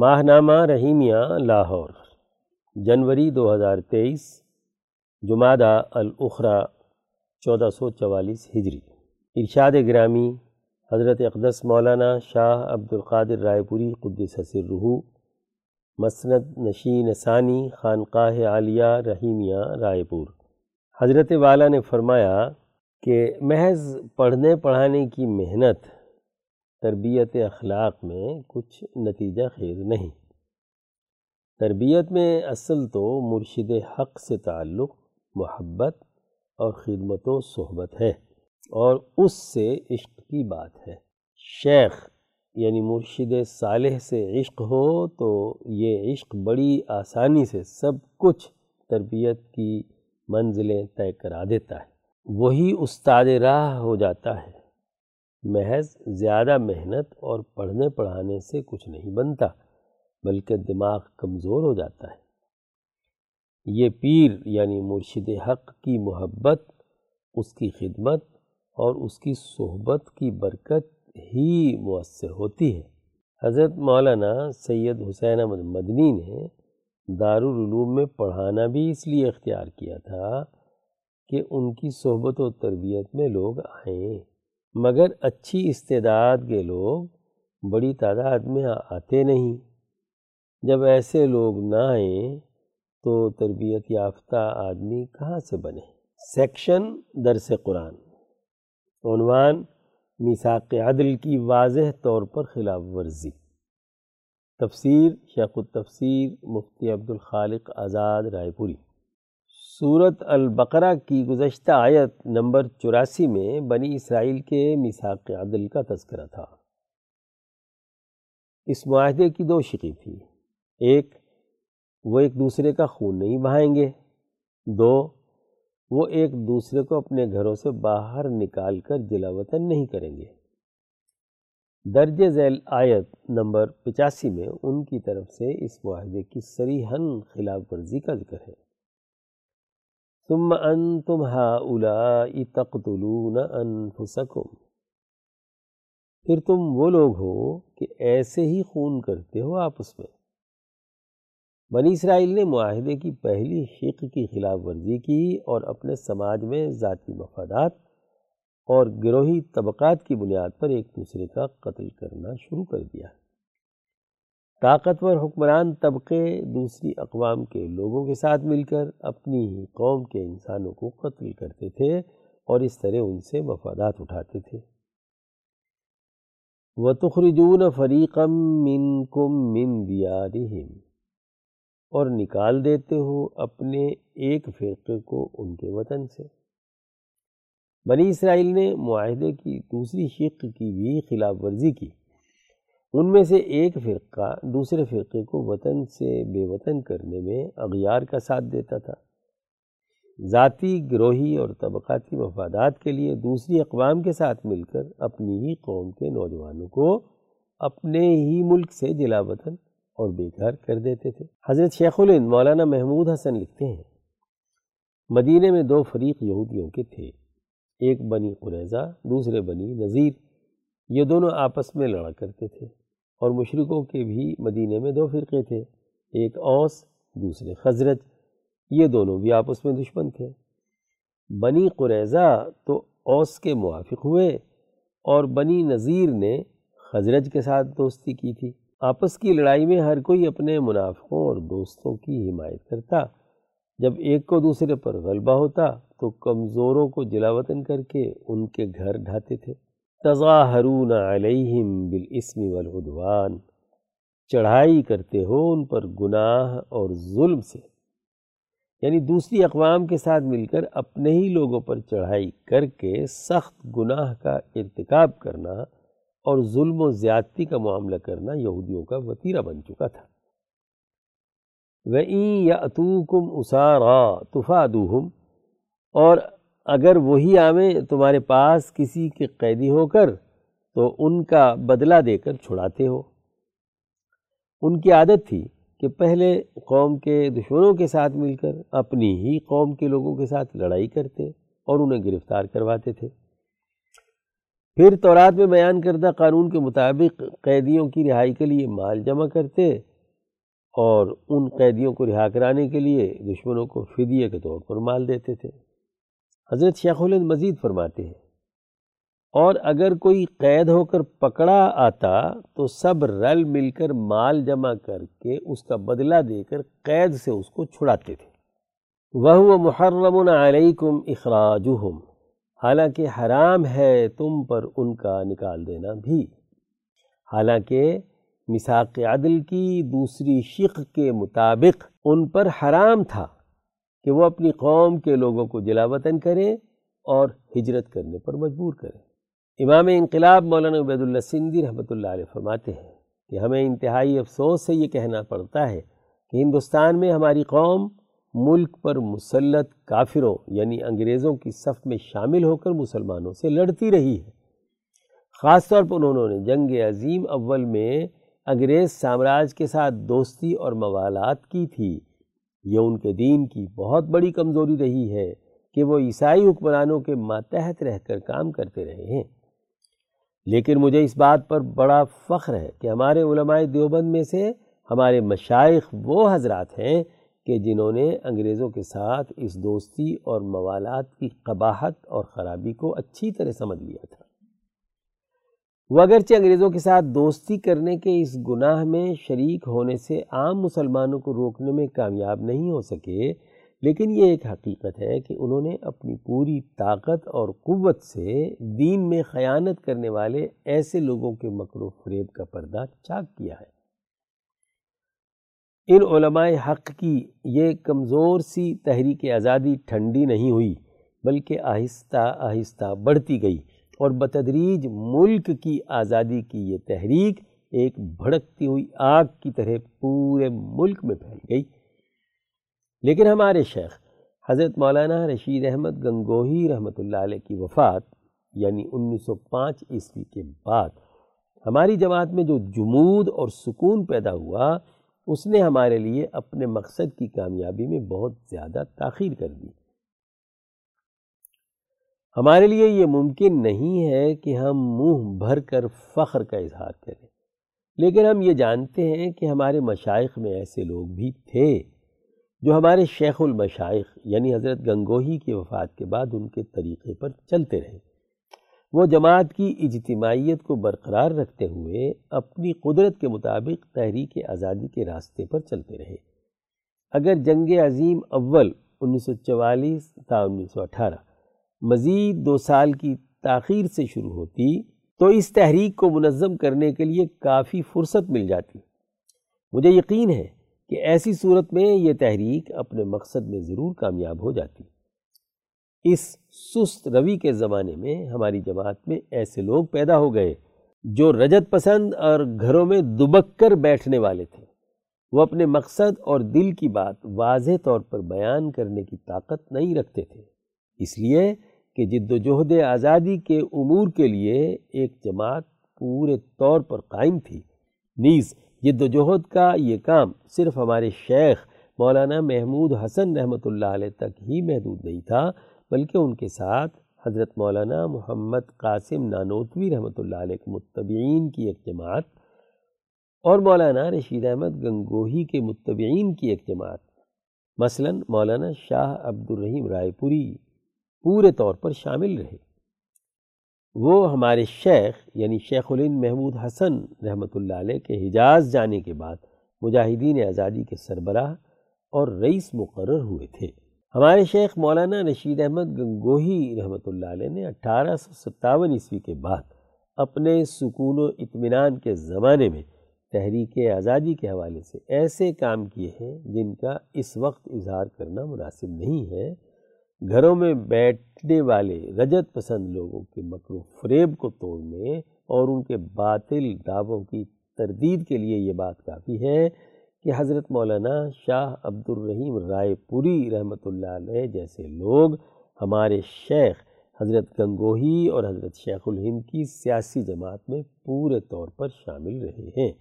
ماہنامہ رحیمیہ، لاہور، جنوری دو ہزار تیئیس جمادہ الاخرا چودہ سو چوالیس ہجری۔ ارشاد گرامی، حضرت اقدس مولانا شاہ عبد القادر رائے پوری، قدس حسر رحو مسند نشین ثانی، خانقاہ عالیہ رحیمیہ، رائے پور۔ حضرت والا نے فرمایا کہ محض پڑھنے پڑھانے کی محنت تربیت اخلاق میں کچھ نتیجہ خیز نہیں۔ تربیت میں اصل تو مرشد حق سے تعلق، محبت اور خدمت و صحبت ہے، اور اس سے عشق کی بات ہے۔ شیخ یعنی مرشد صالح سے عشق ہو تو یہ عشق بڑی آسانی سے سب کچھ تربیت کی منزلیں طے کرا دیتا ہے۔ وہی استاد راہ ہو جاتا ہے۔ محض زیادہ محنت اور پڑھنے پڑھانے سے کچھ نہیں بنتا، بلکہ دماغ کمزور ہو جاتا ہے۔ یہ پیر یعنی مرشد حق کی محبت، اس کی خدمت اور اس کی صحبت کی برکت ہی مؤثر ہوتی ہے۔ حضرت مولانا سید حسین احمد مدنی نے دارالعلوم میں پڑھانا بھی اس لیے اختیار کیا تھا کہ ان کی صحبت و تربیت میں لوگ آئیں۔ مگر اچھی استعداد کے لوگ بڑی تعداد میں آتے نہیں۔ جب ایسے لوگ نہ آئیں تو تربیت یافتہ آدمی کہاں سے بنے؟ سیکشن درس قرآن۔ عنوان میساق عدل کی واضح طور پر خلاف ورزی۔ تفسیر شیخ التفسیر مفتی عبدالخالق آزاد رائے پوری۔ صورت البقرہ کی گزشتہ آیت نمبر چوراسی میں بنی اسرائیل کے مساق عدل کا تذکرہ تھا۔ اس معاہدے کی دو شکی تھی۔ ایک، وہ ایک دوسرے کا خون نہیں بہائیں گے۔ دو، وہ ایک دوسرے کو اپنے گھروں سے باہر نکال کر جلا وطن نہیں کریں گے۔ درج ذیل آیت نمبر پچاسی میں ان کی طرف سے اس معاہدے کی سریحن خلاف ورزی کا ذکر ہے۔ ثم انتم هؤلاء تقتلون انفسکم۔ پھر تم وہ لوگ ہو کہ ایسے ہی خون کرتے ہو آپس میں۔ بنی اسرائیل نے معاہدے کی پہلی شق کی خلاف ورزی کی اور اپنے سماج میں ذاتی مفادات اور گروہی طبقات کی بنیاد پر ایک دوسرے کا قتل کرنا شروع کر دیا۔ طاقتور حکمران طبقے دوسری اقوام کے لوگوں کے ساتھ مل کر اپنی ہی قوم کے انسانوں کو قتل کرتے تھے اور اس طرح ان سے مفادات اٹھاتے تھے۔ وَتُخْرِجُونَ فَرِيقًا مِّنْكُمْ مِّن دِيَارِهِمْ۔ اور نکال دیتے ہو اپنے ایک فرقے کو ان کے وطن سے۔ بنی اسرائیل نے معاہدے کی دوسری شق کی بھی خلاف ورزی کی۔ ان میں سے ایک فرقہ دوسرے فرقے کو وطن سے بے وطن کرنے میں اغیار کا ساتھ دیتا تھا۔ ذاتی گروہی اور طبقاتی مفادات کے لیے دوسری اقوام کے ساتھ مل کر اپنی ہی قوم کے نوجوانوں کو اپنے ہی ملک سے جلا وطن اور بے گھر کر دیتے تھے۔ حضرت شیخ الند مولانا محمود حسن لکھتے ہیں، مدینہ میں دو فریق یہودیوں کے تھے، ایک بنی قریضہ دوسرے بنی نذیر، یہ دونوں آپس میں لڑا کرتے تھے۔ اور مشرقوں کے بھی مدینہ میں دو فرقے تھے، ایک اوس، دوسرے خزرج یہ دونوں بھی آپس میں دشمن تھے۔ بنی قریضہ تو اوس کے موافق ہوئے اور بنی نذیر نے خزرج کے ساتھ دوستی کی تھی۔ آپس کی لڑائی میں ہر کوئی اپنے منافقوں اور دوستوں کی حمایت کرتا۔ جب ایک کو دوسرے پر غلبہ ہوتا تو کمزوروں کو جلاوطن کر کے ان کے گھر ڈھاتے تھے۔ تظاہرون علیہم بالاسم والعدوان۔ چڑھائی کرتے ہو ان پر گناہ اور ظلم سے۔ یعنی دوسری اقوام کے ساتھ مل کر اپنے ہی لوگوں پر چڑھائی کر کے سخت گناہ کا ارتکاب کرنا اور ظلم و زیادتی کا معاملہ کرنا یہودیوں کا وطیرہ بن چکا تھا۔ وَإِن يَأْتُوكُمْ أُسَارًا تُفَادُوهُمْ اور اگر وہی آمیں تمہارے پاس کسی کے قیدی ہو کر، تو ان کا بدلہ دے کر چھڑاتے ہو۔ ان کی عادت تھی کہ پہلے قوم کے دشمنوں کے ساتھ مل کر اپنی ہی قوم کے لوگوں کے ساتھ لڑائی کرتے اور انہیں گرفتار کرواتے تھے۔ پھر تورات میں بیان کردہ قانون کے مطابق قیدیوں کی رہائی کے لیے مال جمع کرتے اور ان قیدیوں کو رہا کرانے کے لیے دشمنوں کو فدیہ کے طور پر مال دیتے تھے۔ حضرت شیخ الہند مزید فرماتے ہیں، اور اگر کوئی قید ہو کر پکڑا آتا تو سب رل مل کر مال جمع کر کے اس کا بدلہ دے کر قید سے اس کو چھڑاتے تھے۔ وہ محرم علیکم اخراجہم، حالانکہ حرام ہے تم پر ان کا نکال دینا بھی۔ حالانکہ مساق عدل کی دوسری شق کے مطابق ان پر حرام تھا۔ کہ وہ اپنی قوم کے لوگوں کو جلا وطن کریں اور ہجرت کرنے پر مجبور کریں۔ امام انقلاب مولانا عبید اللہ سندھی رحمۃ اللہ علیہ فرماتے ہیں کہ ہمیں انتہائی افسوس سے یہ کہنا پڑتا ہے کہ ہندوستان میں ہماری قوم ملک پر مسلط کافروں یعنی انگریزوں کی صف میں شامل ہو کر مسلمانوں سے لڑتی رہی ہے۔ خاص طور پر انہوں نے جنگ عظیم اول میں انگریز سامراج کے ساتھ دوستی اور موالات کی تھی۔ یہ ان کے دین کی بہت بڑی کمزوری رہی ہے کہ وہ عیسائی حکمرانوں کے ماتحت رہ کر کام کرتے رہے ہیں۔ لیکن مجھے اس بات پر بڑا فخر ہے کہ ہمارے علماء دیوبند میں سے ہمارے مشائق وہ حضرات ہیں کہ جنہوں نے انگریزوں کے ساتھ اس دوستی اور موالات کی قباحت اور خرابی کو اچھی طرح سمجھ لیا تھا۔ وہ اگرچہ انگریزوں کے ساتھ دوستی کرنے کے اس گناہ میں شریک ہونے سے عام مسلمانوں کو روکنے میں کامیاب نہیں ہو سکے، لیکن یہ ایک حقیقت ہے کہ انہوں نے اپنی پوری طاقت اور قوت سے دین میں خیانت کرنے والے ایسے لوگوں کے مکر و فریب کا پردہ چاک کیا ہے۔ ان علماء حق کی یہ کمزور سی تحریک آزادی ٹھنڈی نہیں ہوئی، بلکہ آہستہ آہستہ بڑھتی گئی۔ اور بتدریج ملک کی آزادی کی یہ تحریک ایک بھڑکتی ہوئی آگ کی طرح پورے ملک میں پھیل گئی۔ لیکن ہمارے شیخ حضرت مولانا رشید احمد گنگوہی رحمۃ اللہ علیہ کی وفات یعنی انیس سو پانچ عیسوی کے بعد، ہماری جماعت میں جو جمود اور سکون پیدا ہوا، اس نے ہمارے لیے اپنے مقصد کی کامیابی میں بہت زیادہ تاخیر کر دی۔ ہمارے لیے یہ ممکن نہیں ہے کہ ہم منہ بھر کر فخر کا اظہار کریں۔ لیکن ہم یہ جانتے ہیں کہ ہمارے مشائق میں ایسے لوگ بھی تھے جو ہمارے شیخ المشائق یعنی حضرت گنگوہی کی وفات کے بعد ان کے طریقے پر چلتے رہے۔ وہ جماعت کی اجتماعیت کو برقرار رکھتے ہوئے اپنی قدرت کے مطابق تحریک آزادی کے راستے پر چلتے رہے۔ اگر جنگ عظیم اول انیس سو چوالیس تا انیس سو اٹھارہ مزید دو سال کی تاخیر سے شروع ہوتی تو اس تحریک کو منظم کرنے کے لیے کافی فرصت مل جاتی۔ مجھے یقین ہے کہ ایسی صورت میں یہ تحریک اپنے مقصد میں ضرور کامیاب ہو جاتی۔ اس سست روی کے زمانے میں ہماری جماعت میں ایسے لوگ پیدا ہو گئے جو رجت پسند اور گھروں میں دبک کر بیٹھنے والے تھے۔ وہ اپنے مقصد اور دل کی بات واضح طور پر بیان کرنے کی طاقت نہیں رکھتے تھے۔ اس لیے کہ جد و جہد آزادی کے امور کے لیے ایک جماعت پورے طور پر قائم تھی۔ نیز، جد و جہد کا یہ کام صرف ہمارے شیخ مولانا محمود حسن رحمۃ اللہ علیہ تک ہی محدود نہیں تھا، بلکہ ان کے ساتھ حضرت مولانا محمد قاسم نانوتوی رحمۃ اللہ علیہ کے متبعین کی ایک جماعت اور مولانا رشید احمد گنگوہی کے متبعین کی ایک جماعت۔ مثلا، مولانا شاہ عبد الرحیم رائے پوری۔ پورے طور پر شامل رہے۔ وہ ہمارے شیخ یعنی شیخ الند محمود حسن رحمۃ اللہ علیہ کے حجاز جانے کے بعد مجاہدین آزادی کے سربراہ اور رئیس مقرر ہوئے تھے۔ ہمارے شیخ مولانا رشید احمد گنگوہی رحمۃ اللہ علیہ نے اٹھارہ سو ستاون عیسوی کے بعد اپنے سکون و اطمینان کے زمانے میں تحریک آزادی کے حوالے سے ایسے کام کیے ہیں جن کا اس وقت اظہار کرنا مناسب نہیں ہے۔ گھروں میں بیٹھنے والے رجت پسند لوگوں کے مکر و فریب کو توڑنے اور ان کے باطل دعووں کی تردید کے لیے یہ بات کافی ہے کہ حضرت مولانا شاہ عبد الرحیم رائے پوری رحمۃ اللہ علیہ جیسے لوگ ہمارے شیخ حضرت گنگوہی اور حضرت شیخ الہند کی سیاسی جماعت میں پورے طور پر شامل رہے ہیں۔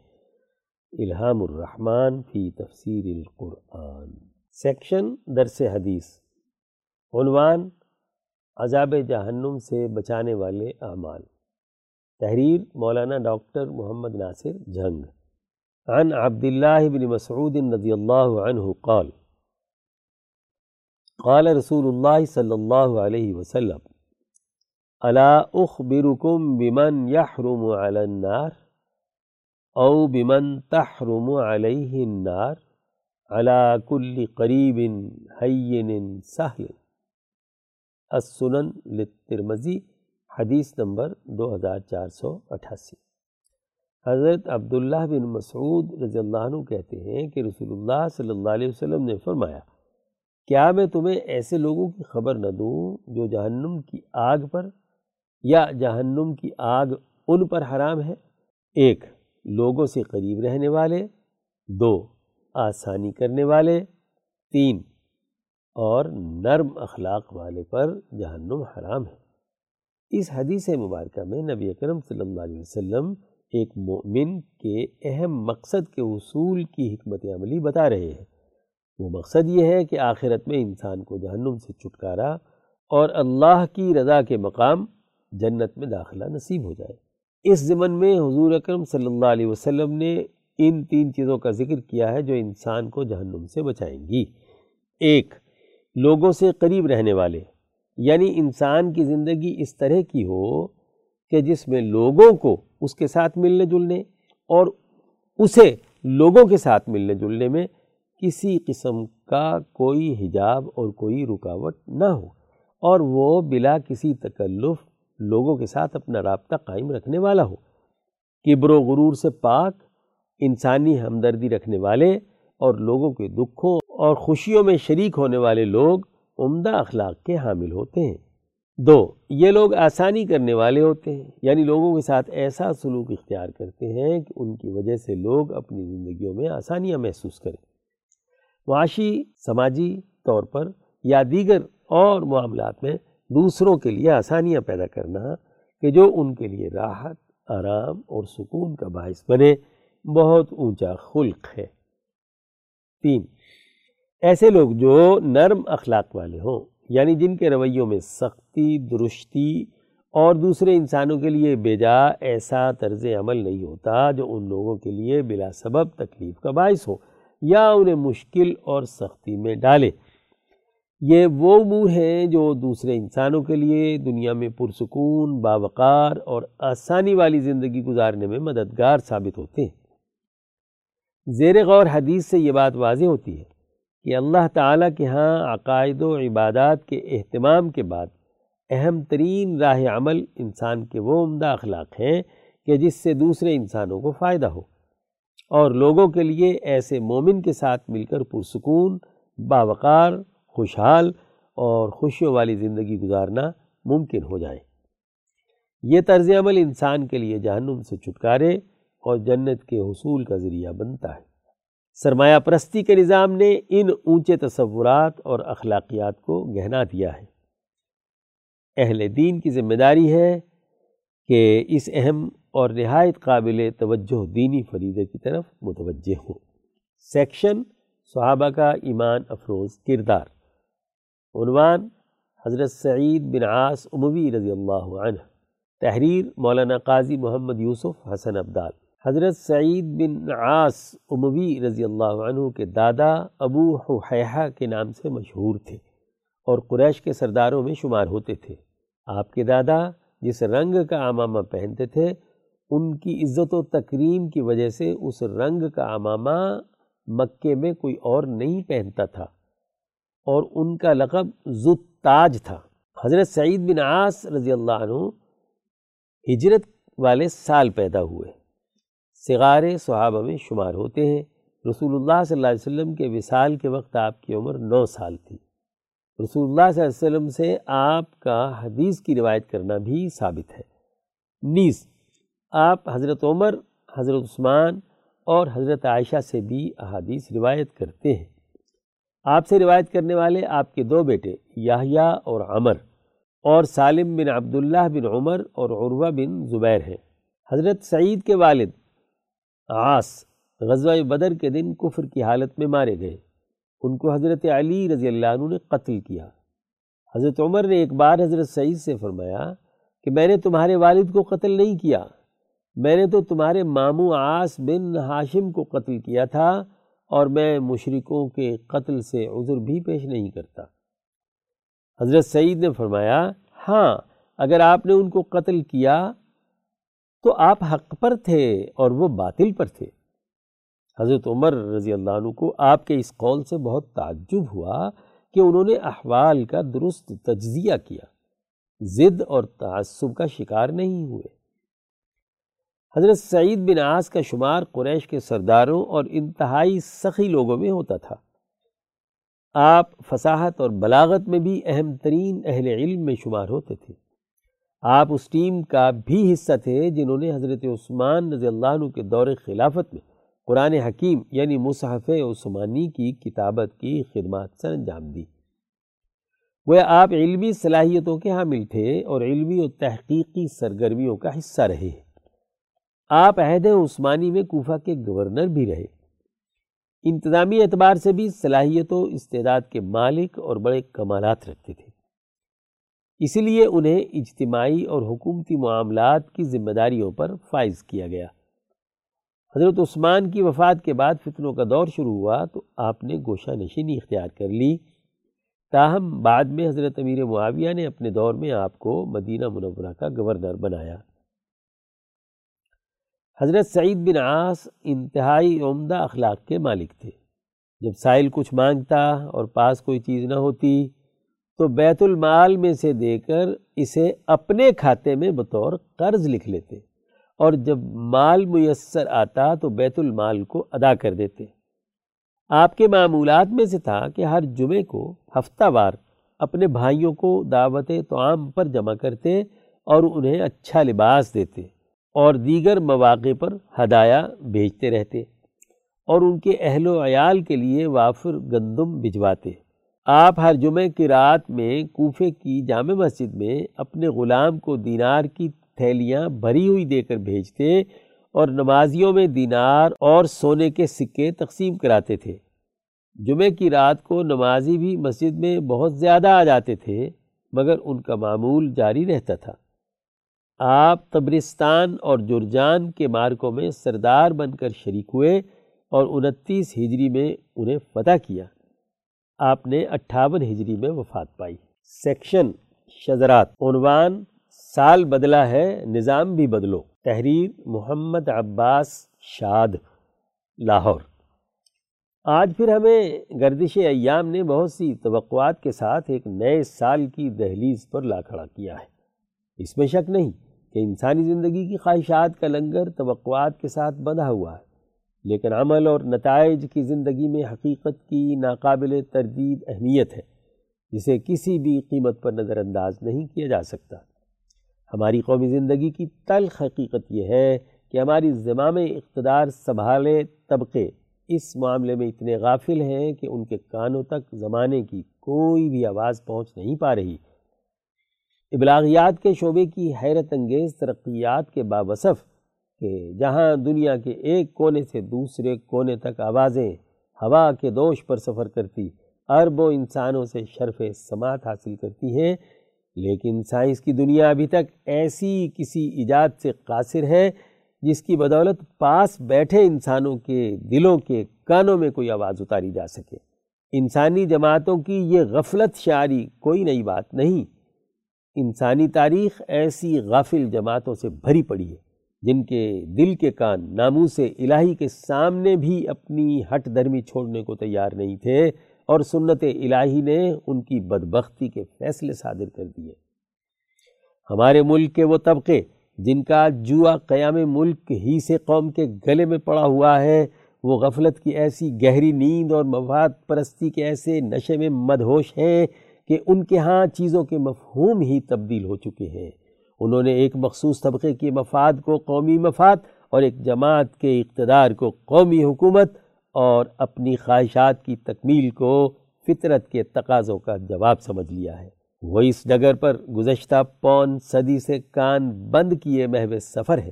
الہام الرحمن فی تفسیر القرآن۔ سیکشن درس حدیث۔ عنوان عذاب جہنم سے بچانے والے اعمال۔ تحریر مولانا ڈاکٹر محمد ناصر جھنگ۔ عن عبداللہ بن مسعود رضی اللہ عنہ قال قال رسول اللہ صلی اللہ علیہ وسلم، الا اخبرکم بمن یحرم علی النار او بمن تحرم علیہ النار على كل قریب حین سہل؟ السنن للترمزی حدیث نمبر دو ہزار چار سو اٹھاسی۔ حضرت عبداللہ بن مسعود رضی اللہ عنہ کہتے ہیں کہ رسول اللہ صلی اللہ علیہ وسلم نے فرمایا، کیا میں تمہیں ایسے لوگوں کی خبر نہ دوں جو جہنم کی آگ پر یا جہنم کی آگ ان پر حرام ہے؟ ایک، لوگوں سے قریب رہنے والے۔ دو، آسانی کرنے والے۔ تین اور نرم اخلاق والے پر جہنم حرام ہے۔ اس حدیث مبارکہ میں نبی اکرم صلی اللہ علیہ وسلم ایک مومن کے اہم مقصد کے اصول کی حکمت عملی بتا رہے ہیں۔ وہ مقصد یہ ہے کہ آخرت میں انسان کو جہنم سے چھٹکارا اور اللہ کی رضا کے مقام جنت میں داخلہ نصیب ہو جائے۔ اس ضمن میں حضور اکرم صلی اللہ علیہ وسلم نے ان تین چیزوں کا ذکر کیا ہے جو انسان کو جہنم سے بچائیں گی۔ ایک لوگوں سے قریب رہنے والے۔ یعنی انسان کی زندگی اس طرح کی ہو کہ جس میں لوگوں کو اس کے ساتھ ملنے جلنے اور اسے لوگوں کے ساتھ ملنے جلنے میں کسی قسم کا کوئی حجاب اور کوئی رکاوٹ نہ ہو۔ اور وہ بلا کسی تکلف لوگوں کے ساتھ اپنا رابطہ قائم رکھنے والا ہو۔ کبر و غرور سے پاک، انسانی ہمدردی رکھنے والے اور لوگوں کے دکھوں اور خوشیوں میں شریک ہونے والے لوگ عمدہ اخلاق کے حامل ہوتے ہیں۔ دو، یہ لوگ آسانی کرنے والے ہوتے ہیں یعنی لوگوں کے ساتھ ایسا سلوک اختیار کرتے ہیں کہ ان کی وجہ سے لوگ اپنی زندگیوں میں آسانیاں محسوس کریں۔ معاشی، سماجی طور پر یا دیگر اور معاملات میں دوسروں کے لیے آسانیاں پیدا کرنا کہ جو ان کے لیے راحت، آرام اور سکون کا باعث بنے، بہت اونچا خلق ہے۔ تین۔ ایسے لوگ جو نرم اخلاق والے ہوں یعنی جن کے رویوں میں سختی درستی اور دوسرے انسانوں کے لیے بیجا ایسا طرز عمل نہیں ہوتا جو ان لوگوں کے لیے بلا سبب تکلیف کا باعث ہو یا انہیں مشکل اور سختی میں ڈالے۔ یہ وہ امور ہیں جو دوسرے انسانوں کے لیے دنیا میں پرسکون، باوقار اور آسانی والی زندگی گزارنے میں مددگار ثابت ہوتے ہیں۔ زیر غور حدیث سے یہ بات واضح ہوتی ہے کہ اللہ تعالیٰ کے ہاں عقائد و عبادات کے اہتمام کے بعد اہم ترین راہ عمل انسان کے وہ عمدہ اخلاق ہیں کہ جس سے دوسرے انسانوں کو فائدہ ہو اور لوگوں کے لیے ایسے مومن کے ساتھ مل کر پرسکون، باوقار، خوشحال اور خوشیوں والی زندگی گزارنا ممکن ہو جائے۔ یہ طرز عمل انسان کے لیے جہنم سے چھٹکارے اور جنت کے حصول کا ذریعہ بنتا ہے۔ سرمایہ پرستی کے نظام نے ان اونچے تصورات اور اخلاقیات کو گہنا دیا ہے۔ اہل دین کی ذمہ داری ہے کہ اس اہم اور نہایت قابل توجہ دینی فریدے کی طرف متوجہ ہوں۔ سیکشن صحابہ کا ایمان افروز کردار۔ عنوان حضرت سعید بن عاص اموی رضی اللہ عنہ۔ تحریر مولانا قاضی محمد یوسف حسن عبدال حضرت سعید بن عاص اموی رضی اللہ عنہ کے دادا ابو حیحہ کے نام سے مشہور تھے اور قریش کے سرداروں میں شمار ہوتے تھے۔ آپ کے دادا جس رنگ کا امامہ پہنتے تھے، ان کی عزت و تکریم کی وجہ سے اس رنگ کا امامہ مکے میں کوئی اور نہیں پہنتا تھا اور ان کا لقب زد تاج تھا۔ حضرت سعید بن عاص رضی اللہ عنہ ہجرت والے سال پیدا ہوئے۔ صغار صحابہ میں شمار ہوتے ہیں۔ رسول اللہ صلی اللہ علیہ وسلم کے وصال کے وقت آپ کی عمر نو سال تھی۔ رسول اللہ صلی اللہ علیہ وسلم سے آپ کا حدیث کی روایت کرنا بھی ثابت ہے۔ نیز، آپ حضرت عمر، حضرت عثمان اور حضرت عائشہ سے بھی احادیث روایت کرتے ہیں۔ آپ سے روایت کرنے والے آپ کے دو بیٹے یاہیا اور عمر اور سالم بن عبداللہ بن عمر اور عروہ بن زبیر ہیں۔ حضرت سعید کے والد عاص غزوہ بدر کے دن کفر کی حالت میں مارے گئے۔ ان کو حضرت علی رضی اللہ عنہ نے قتل کیا۔ حضرت عمر نے ایک بار حضرت سعید سے فرمایا کہ میں نے تمہارے والد کو قتل نہیں کیا، میں نے تو تمہارے ماموں آس بن ہاشم کو قتل کیا تھا اور میں مشرکوں کے قتل سے عذر بھی پیش نہیں کرتا۔ حضرت سعید نے فرمایا ہاں اگر آپ نے ان کو قتل کیا تو آپ حق پر تھے اور وہ باطل پر تھے۔ حضرت عمر رضی اللہ عنہ کو آپ کے اس قول سے بہت تعجب ہوا کہ انہوں نے احوال کا درست تجزیہ کیا۔ ضد اور تعصب کا شکار نہیں ہوئے۔ حضرت سعید بن آس کا شمار قریش کے سرداروں اور انتہائی سخی لوگوں میں ہوتا تھا۔ آپ فصاحت اور بلاغت میں بھی اہم ترین اہل علم میں شمار ہوتے تھے۔ آپ اس ٹیم کا بھی حصہ تھے جنہوں نے حضرت عثمان رضی اللہ عنہ کے دور خلافت میں قرآن حکیم یعنی مصحف عثمانی کی کتابت کی خدمات سر انجام دی۔ وہ آپ علمی صلاحیتوں کے حامل تھے اور علمی و تحقیقی سرگرمیوں کا حصہ رہے آپ عہد عثمانی میں کوفہ کے گورنر بھی رہے۔ انتظامی اعتبار سے بھی صلاحیت و استعداد کے مالک اور بڑے کمالات رکھتے تھے۔ اسی لیے انہیں اجتماعی اور حکومتی معاملات کی ذمہ داریوں پر فائز کیا گیا۔ حضرت عثمان کی وفات کے بعد فتنوں کا دور شروع ہوا تو آپ نے گوشہ نشینی اختیار کر لی۔ تاہم، بعد میں حضرت امیر معاویہ نے اپنے دور میں آپ کو مدینہ منورہ کا گورنر بنایا۔ حضرت سعید بن عاص انتہائی عمدہ اخلاق کے مالک تھے۔ جب سائل کچھ مانگتا اور پاس کوئی چیز نہ ہوتی تو بیت المال میں سے دے کر اسے اپنے کھاتے میں بطور قرض لکھ لیتے اور جب مال میسر آتا تو بیت المال کو ادا کر دیتے۔ آپ کے معمولات میں سے تھا کہ ہر جمعے کو ہفتہ وار اپنے بھائیوں کو دعوت تعام پر جمع کرتے اور انہیں اچھا لباس دیتے اور دیگر مواقع پر ہدایہ بھیجتے رہتے اور ان کے اہل و عیال کے لیے وافر گندم بھجواتے آپ ہر جمعے کی رات میں کوفے کی جامع مسجد میں اپنے غلام کو دینار کی تھیلیاں بھری ہوئی دے کر بھیجتے اور نمازیوں میں دینار اور سونے کے سکے تقسیم کراتے تھے۔ جمعے کی رات کو نمازی بھی مسجد میں بہت زیادہ آ جاتے تھے، مگر ان کا معمول جاری رہتا تھا۔ آپ قبرستان اور جرجان کے مارکوں میں سردار بن کر شریک ہوئے اور انتیس ہجری میں انہیں فتح کیا۔ آپ نے اٹھاون ہجری میں وفات پائی۔ سیکشن، شذرات۔ عنوان، سال بدلا ہے، نظام بھی بدلو۔ تحریر، محمد عباس شاد، لاہور۔ آج پھر ہمیں گردش ایام نے بہت سی توقعات کے ساتھ ایک نئے سال کی دہلیز پر لا کھڑا کیا ہے۔ اس میں شک نہیں کہ انسانی زندگی کی خواہشات کا لنگر توقعات کے ساتھ بندھا ہوا ہے۔ لیکن عمل اور نتائج کی زندگی میں حقیقت کی ناقابل تردید اہمیت ہے، جسے کسی بھی قیمت پر نظر انداز نہیں کیا جا سکتا۔ ہماری قومی زندگی کی تلخ حقیقت یہ ہے کہ ہماری زمام اقتدار سنبھالے طبقے اس معاملے میں اتنے غافل ہیں کہ ان کے کانوں تک زمانے کی کوئی بھی آواز پہنچ نہیں پا رہی۔ ابلاغیات کے شعبے کی حیرت انگیز ترقیات کے باوصف کہ جہاں دنیا کے ایک کونے سے دوسرے کونے تک آوازیں ہوا کے دوش پر سفر کرتی، اربوں انسانوں سے شرف سماعت حاصل کرتی ہیں، لیکن سائنس کی دنیا ابھی تک ایسی کسی ایجاد سے قاصر ہے جس کی بدولت پاس بیٹھے انسانوں کے دلوں کے کانوں میں کوئی آواز اتاری جا سکے۔ انسانی جماعتوں کی یہ غفلت شعری کوئی نئی بات نہیں۔ انسانی تاریخ ایسی غافل جماعتوں سے بھری پڑی ہے۔ جن کے دل کے کان ناموں سے الہی کے سامنے بھی اپنی ہٹ دھرمی چھوڑنے کو تیار نہیں تھے اور سنت الہی نے ان کی بدبختی کے فیصلے صادر کر دیے۔ ہمارے ملک کے وہ طبقے جن کا جوا قیام ملک ہی سے قوم کے گلے میں پڑا ہوا ہے، وہ غفلت کی ایسی گہری نیند اور مفاد پرستی کے ایسے نشے میں مدہوش ہیں کہ ان کے ہاں چیزوں کے مفہوم ہی تبدیل ہو چکے ہیں۔ انہوں نے ایک مخصوص طبقے کے مفاد کو قومی مفاد اور ایک جماعت کے اقتدار کو قومی حکومت اور اپنی خواہشات کی تکمیل کو فطرت کے تقاضوں کا جواب سمجھ لیا ہے۔ وہ اس ڈگر پر گزشتہ پون صدی سے کان بند کیے محو سفر ہے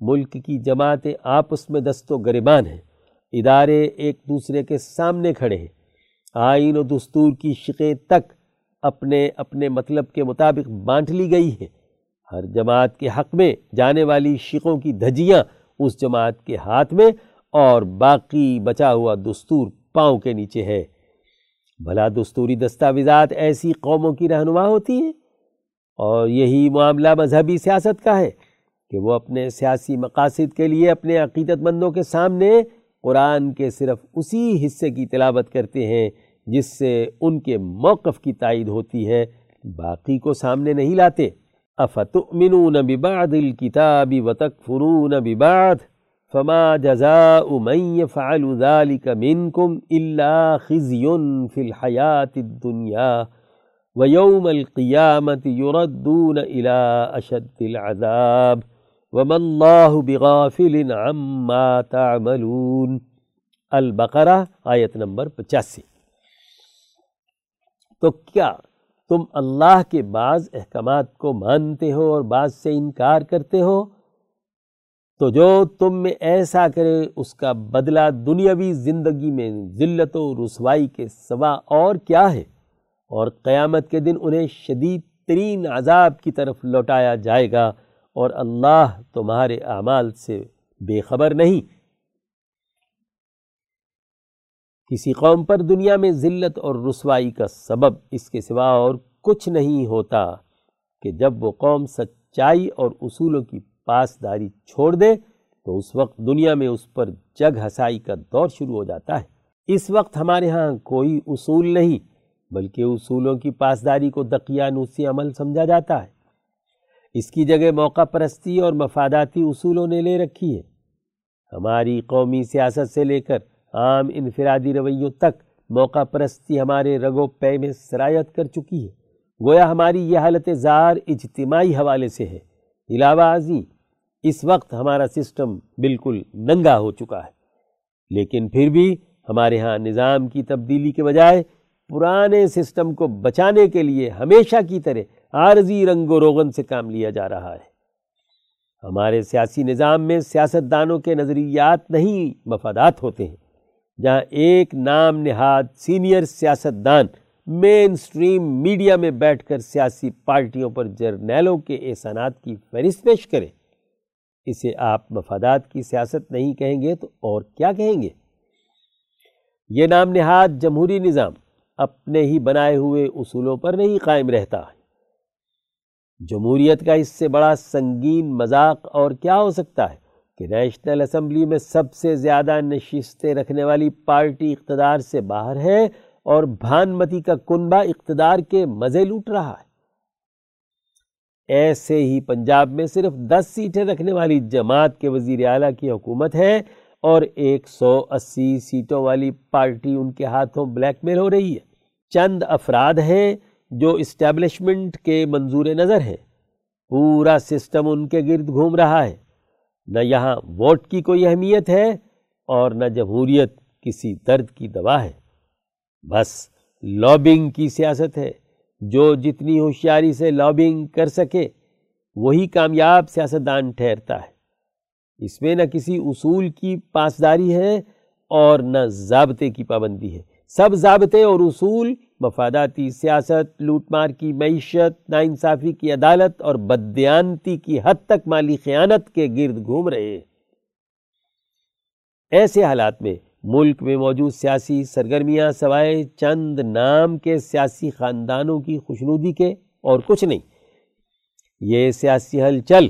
ملک کی جماعتیں آپس میں دست و گریبان ہیں۔ ادارے ایک دوسرے کے سامنے کھڑے ہیں۔ آئین و دستور کی شقیں تک اپنے اپنے مطلب کے مطابق بانٹ لی گئی ہیں۔ ہر جماعت کے حق میں جانے والی شکوں کی دھجیاں اس جماعت کے ہاتھ میں اور باقی بچا ہوا دستور پاؤں کے نیچے ہے۔ بھلا دستوری دستاویزات ایسی قوموں کی رہنما ہوتی ہیں؟ اور یہی معاملہ مذہبی سیاست کا ہے کہ وہ اپنے سیاسی مقاصد کے لیے اپنے عقیدت مندوں کے سامنے قرآن کے صرف اسی حصے کی تلاوت کرتے ہیں جس سے ان کے موقف کی تائید ہوتی ہے، باقی کو سامنے نہیں لاتے۔ افتؤمنون ببعض الكتاب وتکفرون ببعض فما جزاء من يفعل ذلك منكم الا خزي في الحياة الدنيا ويوم القيامة يردون الى اشد العذاب وما الله بغافل عما تعملون البقرہ آیت نمبر پچاسی تو کیا تم اللہ کے بعض احکامات کو مانتے ہو اور بعض سے انکار کرتے ہو، تو جو تم میں ایسا کرے، اس کا بدلہ دنیاوی زندگی میں ذلت و رسوائی کے سوا اور کیا ہے؟ اور قیامت کے دن انہیں شدید ترین عذاب کی طرف لوٹایا جائے گا اور اللہ تمہارے اعمال سے بے خبر نہیں۔ کسی قوم پر دنیا میں ذلت اور رسوائی کا سبب اس کے سوا اور کچھ نہیں ہوتا کہ جب وہ قوم سچائی اور اصولوں کی پاسداری چھوڑ دے تو اس وقت دنیا میں اس پر جگ ہسائی کا دور شروع ہو جاتا ہے۔ اس وقت ہمارے ہاں کوئی اصول نہیں بلکہ اصولوں کی پاسداری کو دقیانوسی عمل سمجھا جاتا ہے۔ اس کی جگہ موقع پرستی اور مفاداتی اصولوں نے لے رکھی ہے۔ ہماری قومی سیاست سے لے کر عام انفرادی رویوں تک موقع پرستی ہمارے رگو پے میں سرایت کر چکی ہے۔ گویا ہماری یہ حالت زار اجتماعی حوالے سے ہے۔ علاوہ ازیں اس وقت ہمارا سسٹم بالکل ننگا ہو چکا ہے۔ لیکن پھر بھی ہمارے ہاں نظام کی تبدیلی کے بجائے پرانے سسٹم کو بچانے کے لیے ہمیشہ کی طرح عارضی رنگ و روغن سے کام لیا جا رہا ہے۔ ہمارے سیاسی نظام میں سیاست دانوں کے نظریات نہیں مفادات ہوتے ہیں۔ جہاں ایک نام نہاد سینئر سیاست دان مین سٹریم میڈیا میں بیٹھ کر سیاسی پارٹیوں پر جرنیلوں کے احسانات کی فہرست پیش کرے۔ اسے آپ مفادات کی سیاست نہیں کہیں گے تو اور کیا کہیں گے؟ یہ نام نہاد جمہوری نظام اپنے ہی بنائے ہوئے اصولوں پر نہیں قائم رہتا۔ ہے جمہوریت کا اس سے بڑا سنگین مذاق اور کیا ہو سکتا ہے؟ کہ نیشنل اسمبلی میں سب سے زیادہ نشستیں رکھنے والی پارٹی اقتدار سے باہر ہے اور بھانمتی کا کنبہ اقتدار کے مزے لوٹ رہا ہے۔ ایسے ہی پنجاب میں صرف دس سیٹیں رکھنے والی جماعت کے وزیر اعلیٰ کی حکومت ہے اور ایک سو اسی سیٹوں والی پارٹی ان کے ہاتھوں بلیک میل ہو رہی ہے۔ چند افراد ہیں جو اسٹیبلشمنٹ کے منظور نظر ہیں۔ پورا سسٹم ان کے گرد گھوم رہا ہے۔ نہ یہاں ووٹ کی کوئی اہمیت ہے اور نہ جمہوریت کسی درد کی دوا ہے۔ بس لابنگ کی سیاست ہے۔ جو جتنی ہوشیاری سے لابنگ کر سکے، وہی کامیاب سیاستدان ٹھہرتا ہے۔ اس میں نہ کسی اصول کی پاسداری ہے اور نہ ضابطے کی پابندی ہے۔ سب ضابطے اور اصول مفاداتی سیاست، لوٹ مار کی معیشت، ناانصافی کی عدالت اور بدیانتی کی حد تک مالی خیانت کے گرد گھوم رہے ہیں۔ ایسے حالات میں ملک میں موجود سیاسی سرگرمیاں سوائے چند نام کے سیاسی خاندانوں کی خوشنودی کے اور کچھ نہیں۔ یہ سیاسی حل چل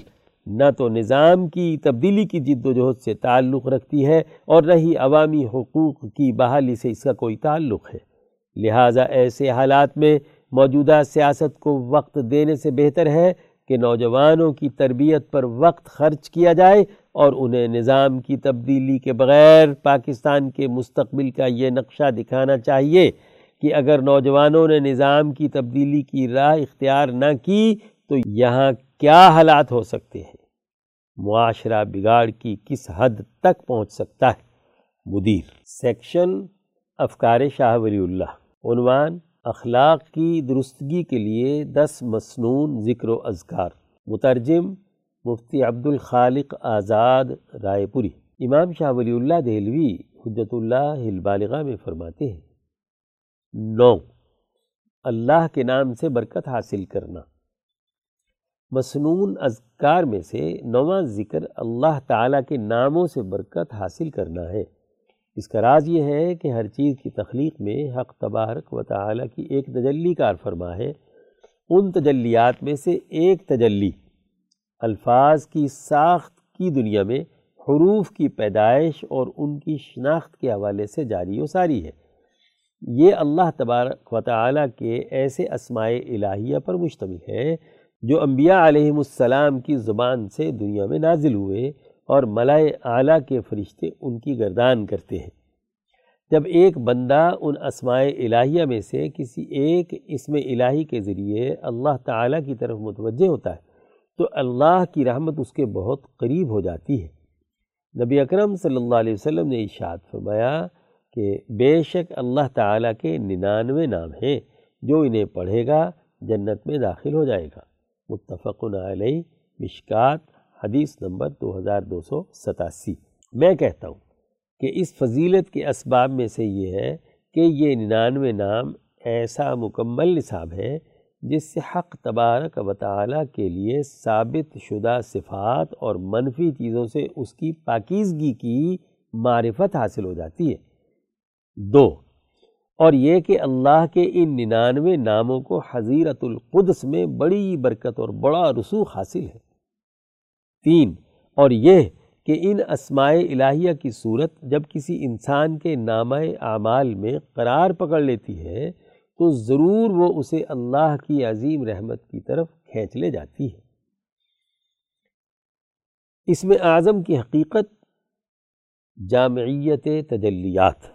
نہ تو نظام کی تبدیلی کی جد و جہد سے تعلق رکھتی ہے اور نہ ہی عوامی حقوق کی بحالی سے اس کا کوئی تعلق ہے۔ لہٰذا ایسے حالات میں موجودہ سیاست کو وقت دینے سے بہتر ہے کہ نوجوانوں کی تربیت پر وقت خرچ کیا جائے اور انہیں نظام کی تبدیلی کے بغیر پاکستان کے مستقبل کا یہ نقشہ دکھانا چاہیے کہ اگر نوجوانوں نے نظام کی تبدیلی کی راہ اختیار نہ کی تو یہاں کیا حالات ہو سکتے ہیں؟ معاشرہ بگاڑ کی کس حد تک پہنچ سکتا ہے؟ مدیر سیکشن افکار شاہ ولی اللہ عنوان اخلاق کی درستگی کے لیے دس مسنون ذکر و اذکار۔ مترجم مفتی عبد الخالق آزاد رائے پوری۔ امام شاہ ولی اللہ دہلوی حجت اللہ البالغہ میں فرماتے ہیں۔ نو۔ اللہ کے نام سے برکت حاصل کرنا۔ مصنون اذکار میں سے نواں ذکر اللہ تعالیٰ کے ناموں سے برکت حاصل کرنا ہے۔ اس کا راز یہ ہے کہ ہر چیز کی تخلیق میں حق تبارک و تعالیٰ کی ایک تجلی کار فرما ہے۔ ان تجلیات میں سے ایک تجلی الفاظ کی ساخت کی دنیا میں حروف کی پیدائش اور ان کی شناخت کے حوالے سے جاری و ساری ہے۔ یہ اللہ تبارک و تعالیٰ کے ایسے اسماء الہیہ پر مشتمل ہے جو انبیاء علیہم السلام کی زبان سے دنیا میں نازل ہوئے۔ اور ملائے اعلیٰ کے فرشتے ان کی گردان کرتے ہیں۔ جب ایک بندہ ان اسماء الہیہ میں سے کسی ایک اسم الہی کے ذریعے اللہ تعالیٰ کی طرف متوجہ ہوتا ہے، تو اللہ کی رحمت اس کے بہت قریب ہو جاتی ہے۔ نبی اکرم صلی اللہ علیہ وسلم نے اشاد فرمایا کہ بے شک اللہ تعالیٰ کے ننانوے نام ہیں، جو انہیں پڑھے گا جنت میں داخل ہو جائے گا۔ متفق علیہ، مشکات حدیث نمبر دو ہزار دو سو ستاسی۔ میں کہتا ہوں کہ اس فضیلت کے اسباب میں سے یہ ہے کہ یہ ننانوے نام ایسا مکمل نصاب ہے جس سے حق تبارک و تعالیٰ کے لیے ثابت شدہ صفات اور منفی چیزوں سے اس کی پاکیزگی کی معرفت حاصل ہو جاتی ہے۔ دو، اور یہ کہ اللہ کے ان ننانوے ناموں کو حضیرت القدس میں بڑی برکت اور بڑا رسوخ حاصل ہے۔ تین، اور یہ کہ ان اسماء الہیہ کی صورت جب کسی انسان کے نامہ اعمال میں قرار پکڑ لیتی ہے، تو ضرور وہ اسے اللہ کی عظیم رحمت کی طرف کھینچ لے جاتی ہے۔ اس میں اعظم کی حقیقت جامعیت تجلیات۔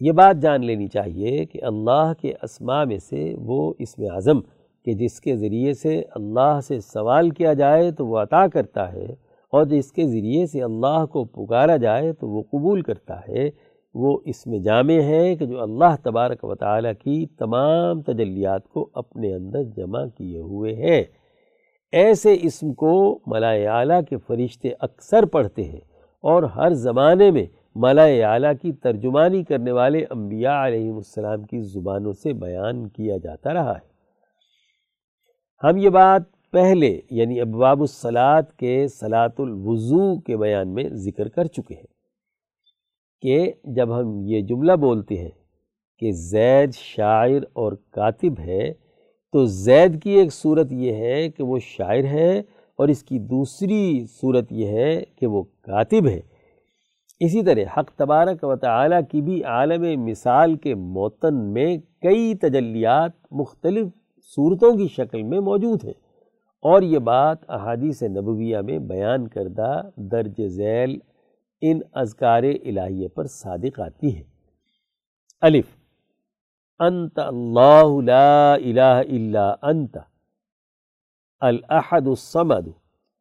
یہ بات جان لینی چاہیے کہ اللہ کے اسماء میں سے وہ اسم اعظم کہ جس کے ذریعے سے اللہ سے سوال کیا جائے تو وہ عطا کرتا ہے، اور جس کے ذریعے سے اللہ کو پکارا جائے تو وہ قبول کرتا ہے۔ وہ اسم جامع ہے کہ جو اللہ تبارک و تعالیٰ کی تمام تجلیات کو اپنے اندر جمع کیے ہوئے ہے ایسے اسم کو ملائے اعلیٰ کے فرشتے اکثر پڑھتے ہیں، اور ہر زمانے میں ملائے اعلیٰ کی ترجمانی کرنے والے انبیاء علیہ السلام کی زبانوں سے بیان کیا جاتا رہا ہے۔ ہم یہ بات پہلے یعنی ابواب الصلاط کے صلاۃ الوضو کے بیان میں ذکر کر چکے ہیں کہ جب ہم یہ جملہ بولتے ہیں کہ زید شاعر اور کاتب ہے، تو زید کی ایک صورت یہ ہے کہ وہ شاعر ہے اور اس کی دوسری صورت یہ ہے کہ وہ کاتب ہے۔ اسی طرح حق تبارک و تعالیٰ کی بھی عالم مثال کے موتن میں کئی تجلیات مختلف صورتوں کی شکل میں موجود ہیں۔ اور یہ بات احادیث نبویہ میں بیان کردہ درج ذیل ان اذکار الہیہ پر صادق آتی ہے الف۔ انت اللہ لا الہ الا انت۔ الاحد الصمد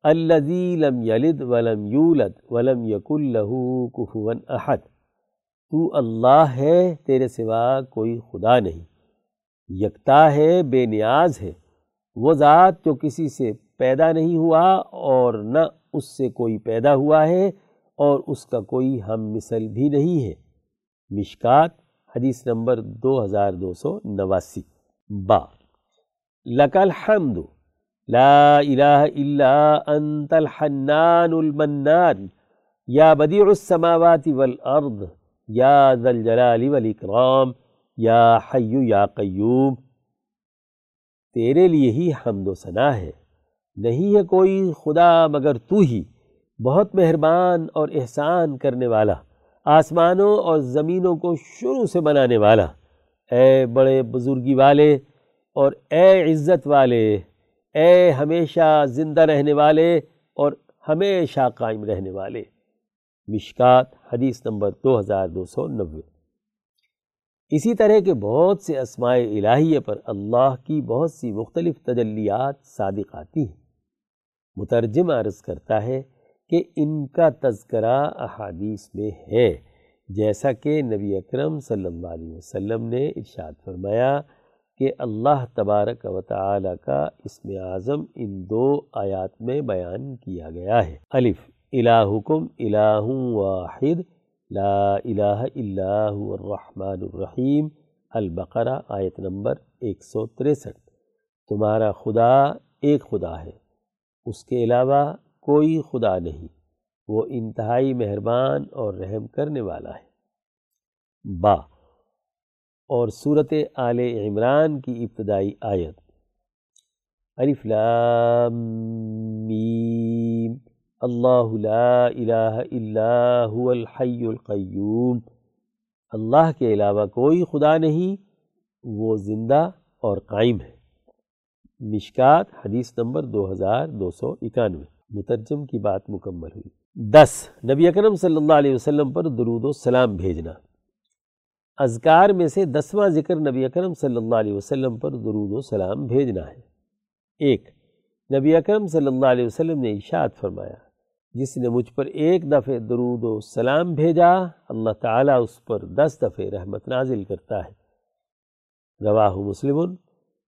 الذي لم یلد ولم یولد ولم یق له كفوا احد۔ تو اللہ ہے، تیرے سوا کوئی خدا نہیں۔ یکتا ہے، بے نیاز ہے۔ وہ ذات جو کسی سے پیدا نہیں ہوا اور نہ اس سے کوئی پیدا ہوا ہے اور اس کا کوئی ہم مثل بھی نہیں ہے۔ مشکات، حدیث نمبر دو ہزار دو سو نواسی۔ با۔ لکل حمد لا الہ الا انت الحنان المنان۔ یا بدیع السماوات والارض۔ یا ذا الجلال والاکرام۔ یا حی یا قیوم، تیرے لیے ہی حمد و ثنا ہے۔ نہیں ہے کوئی خدا مگر تو ہی، بہت مہربان اور احسان کرنے والا، آسمانوں اور زمینوں کو شروع سے بنانے والا۔ اے بڑے بزرگی والے اور اے عزت والے، اے ہمیشہ زندہ رہنے والے اور ہمیشہ قائم رہنے والے۔ مشکات، حدیث نمبر دو ہزار دو سو نوے۔ اسی طرح کے بہت سے اسماء الہیہ پر اللہ کی بہت سی مختلف تجلیات صادق آتی ہیں۔ مترجم عرض کرتا ہے کہ ان کا تذکرہ احادیث میں ہے، جیسا کہ نبی اکرم صلی اللہ علیہ وسلم نے ارشاد فرمایا کہ اللہ تبارک و تعالی کا اسم اعظم ان دو آیات میں بیان کیا گیا ہے۔ الف، الہکم، الہ واحد لا الہ الا هو الرحمن الرحیم البقرہ، آیت نمبر ایک سو تریسٹھ۔ تمہارا خدا ایک خدا ہے، اس کے علاوہ کوئی خدا نہیں، وہ انتہائی مہربان اور رحم کرنے والا ہے۔ با۔ اور صورت آل عمران کی ابتدائی آیت۔ لام میم۔ اللہ لا الہ الا هو الحی القیوم۔ اللہ کے علاوہ کوئی خدا نہیں، وہ زندہ اور قائم ہے۔ مشکات، حدیث نمبر دو ہزار دو سو اکانوے۔ مترجم کی بات مکمل ہوئی۔ دس، نبی اکرم صلی اللہ علیہ وسلم پر درود و سلام بھیجنا۔ اذکار میں سے دسواں ذکر نبی اکرم صلی اللہ علیہ وسلم پر درود و سلام بھیجنا ہے۔ ایک، نبی اکرم صلی اللہ علیہ وسلم نے اشاعت فرمایا جس نے مجھ پر ایک دفعہ درود و سلام بھیجا، اللہ تعالیٰ اس پر دس دفعہ رحمت نازل کرتا ہے۔ رواہ مسلم،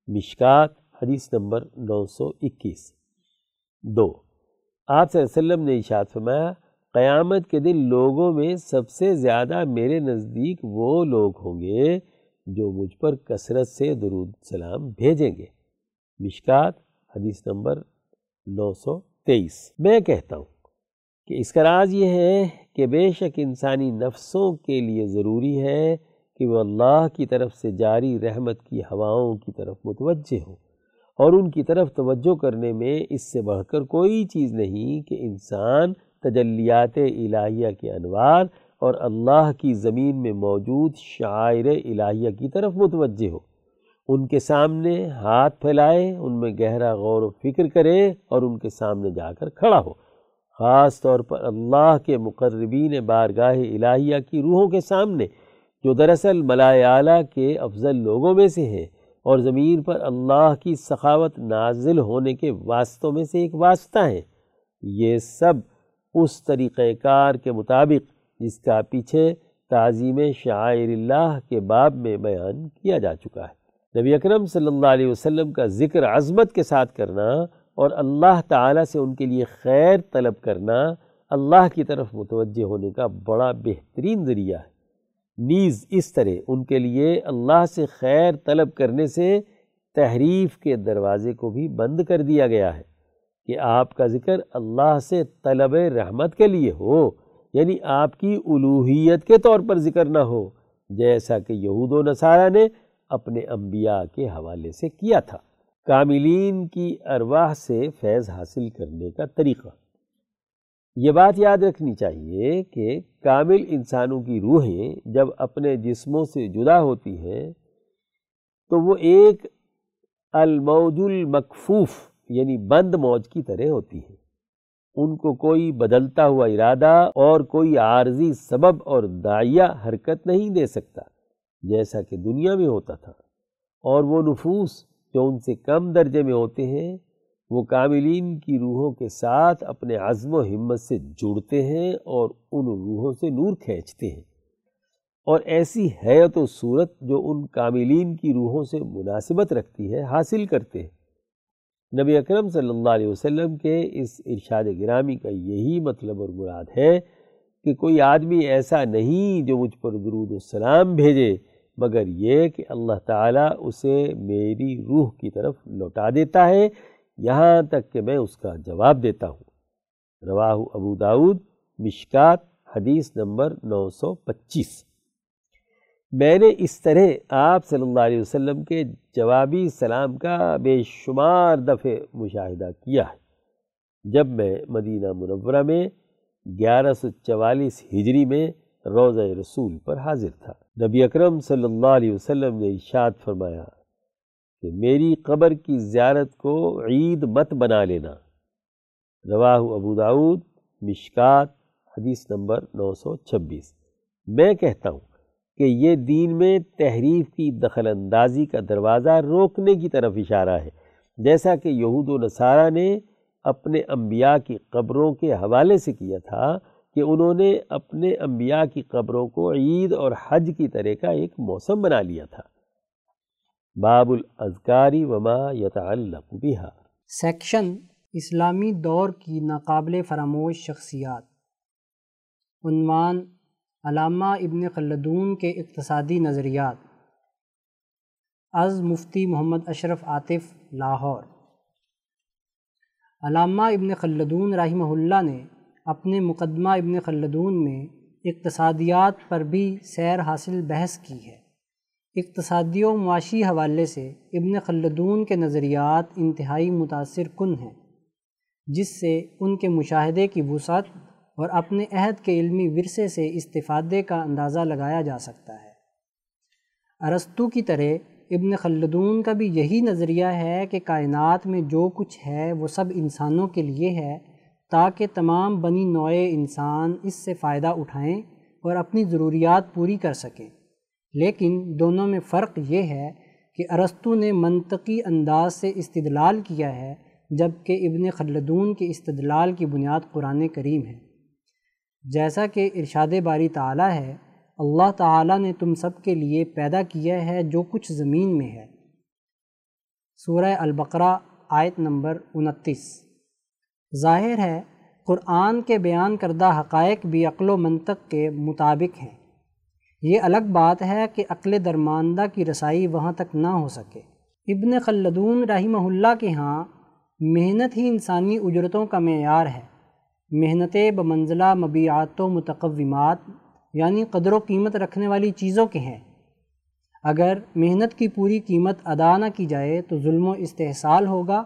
مشکات، حدیث نمبر نو سو اکیس۔ دو، آپ صلی اللہ علیہ وسلم نے اشاعت فرمایا، قیامت کے دن لوگوں میں سب سے زیادہ میرے نزدیک وہ لوگ ہوں گے جو مجھ پر کثرت سے درود، سلام بھیجیں گے۔ مشکات، حدیث نمبر نو سو تیئیس۔ میں کہتا ہوں کہ اس کا راز یہ ہے کہ بے شک انسانی نفسوں کے لیے ضروری ہے کہ وہ اللہ کی طرف سے جاری رحمت کی ہواؤں کی طرف متوجہ ہوں اور ان کی طرف توجہ کرنے میں اس سے بڑھ کر کوئی چیز نہیں کہ انسان تجلیات الہیہ کے انوار اور اللہ کی زمین میں موجود شاعر الہیہ کی طرف متوجہ ہو۔ ان کے سامنے ہاتھ پھیلائے، ان میں گہرا غور و فکر کرے اور ان کے سامنے جا کر کھڑا ہو۔ خاص طور پر اللہ کے مقربین بارگاہ الہیہ کی روحوں کے سامنے، جو دراصل ملائے اعلیٰ کے افضل لوگوں میں سے ہیں اور زمین پر اللہ کی سخاوت نازل ہونے کے واسطوں میں سے ایک واسطہ ہیں۔ یہ سب اس طریقہ کار کے مطابق، جس کا پیچھے تعظیم شاعر اللہ کے باب میں بیان کیا جا چکا ہے۔ نبی اکرم صلی اللہ علیہ وسلم کا ذکر عظمت کے ساتھ کرنا اور اللہ تعالیٰ سے ان کے لیے خیر طلب کرنا اللہ کی طرف متوجہ ہونے کا بڑا بہترین ذریعہ ہے۔ نیز اس طرح ان کے لیے اللہ سے خیر طلب کرنے سے تحریف کے دروازے کو بھی بند کر دیا گیا ہے کہ آپ کا ذکر اللہ سے طلب رحمت کے لیے ہو یعنی آپ کی الوحیت کے طور پر ذکر نہ ہو، جیسا کہ یہود و نصارہ نے اپنے انبیاء کے حوالے سے کیا تھا۔ کاملین کی ارواح سے فیض حاصل کرنے کا طریقہ۔ یہ بات یاد رکھنی چاہیے کہ کامل انسانوں کی روحیں جب اپنے جسموں سے جدا ہوتی ہیں، تو وہ ایک الموج المکفوف یعنی بند موج کی طرح ہوتی ہیں۔ ان کو کوئی بدلتا ہوا ارادہ اور کوئی عارضی سبب اور دائیا حرکت نہیں دے سکتا، جیسا کہ دنیا میں ہوتا تھا۔ اور وہ نفوس جو ان سے کم درجے میں ہوتے ہیں، وہ کاملین کی روحوں کے ساتھ اپنے عزم و ہمت سے جڑتے ہیں اور ان روحوں سے نور کھینچتے ہیں۔ اور ایسی حیت و صورت جو ان کاملین کی روحوں سے مناسبت رکھتی ہے، حاصل کرتے ہیں۔ نبی اکرم صلی اللہ علیہ وسلم کے اس ارشاد گرامی کا یہی مطلب اور مراد ہے کہ کوئی آدمی ایسا نہیں جو مجھ پر درود السلام بھیجے مگر یہ کہ اللہ تعالیٰ اسے میری روح کی طرف لوٹا دیتا ہے، یہاں تک کہ میں اس کا جواب دیتا ہوں۔ رواہ ابو داود مشکات، حدیث نمبر نو سو پچیس۔ میں نے اس طرح آپ صلی اللہ علیہ وسلم کے جوابی سلام کا بے شمار دفعہ مشاہدہ کیا ہے۔ جب میں مدینہ منورہ میں گیارہ سو چوالیس ہجری میں روزہ رسول پر حاضر تھا۔ نبی اکرم صلی اللہ علیہ وسلم نے اشاد فرمایا کہ میری قبر کی زیارت کو عید مت بنا لینا۔ رواہ ابو داود، مشکات، حدیث نمبر نو سو چھبیس۔ میں کہتا ہوں کہ یہ دین میں تحریف کی دخل اندازی کا دروازہ روکنے کی طرف اشارہ ہے، جیسا کہ یہود و نصارہ نے اپنے انبیاء کی قبروں کے حوالے سے کیا تھا۔ کہ انہوں نے اپنے انبیاء کی قبروں کو عید اور حج کی طرح کا ایک موسم بنا لیا تھا۔ باب الاذکاری وما یتعلق بها سیکشن اسلامی دور کی ناقابل فراموش شخصیات۔ عنوان علامہ ابن خلدون کے اقتصادی نظریات۔ از مفتی محمد اشرف عاطف، لاہور۔ علامہ ابن خلدون رحمہ اللہ نے اپنے مقدمہ ابن خلدون میں اقتصادیات پر بھی سیر حاصل بحث کی ہے۔ اقتصادی و معاشی حوالے سے ابن خلدون کے نظریات انتہائی متاثر کن ہیں، جس سے ان کے مشاہدے کی وسعت اور اپنے عہد کے علمی ورثے سے استفادے کا اندازہ لگایا جا سکتا ہے۔ ارستو کی طرح ابن خلدون کا بھی یہی نظریہ ہے کہ کائنات میں جو کچھ ہے وہ سب انسانوں کے لیے ہے تاکہ تمام بنی نوئے انسان اس سے فائدہ اٹھائیں اور اپنی ضروریات پوری کر سکیں۔ لیکن دونوں میں فرق یہ ہے کہ ارستو نے منطقی انداز سے استدلال کیا ہے، جبکہ ابن خلدون کے استدلال کی بنیاد قرآن کریم ہے۔ جیسا کہ ارشاد باری تعالیٰ ہے، اللہ تعالیٰ نے تم سب کے لیے پیدا کیا ہے جو کچھ زمین میں ہے۔ سورہ البقرہ آیت نمبر انتیس۔ ظاہر ہے، قرآن کے بیان کردہ حقائق بھی عقل و منطق کے مطابق ہیں۔ یہ الگ بات ہے کہ عقل درماندہ کی رسائی وہاں تک نہ ہو سکے۔ ابن خلدون رحمہ اللہ کے ہاں محنت ہی انسانی اجرتوں کا معیار ہے۔ محنت بمنزلہ مبیعات و متقومات یعنی قدر و قیمت رکھنے والی چیزوں کے ہیں۔ اگر محنت کی پوری قیمت ادا نہ کی جائے تو ظلم و استحصال ہوگا۔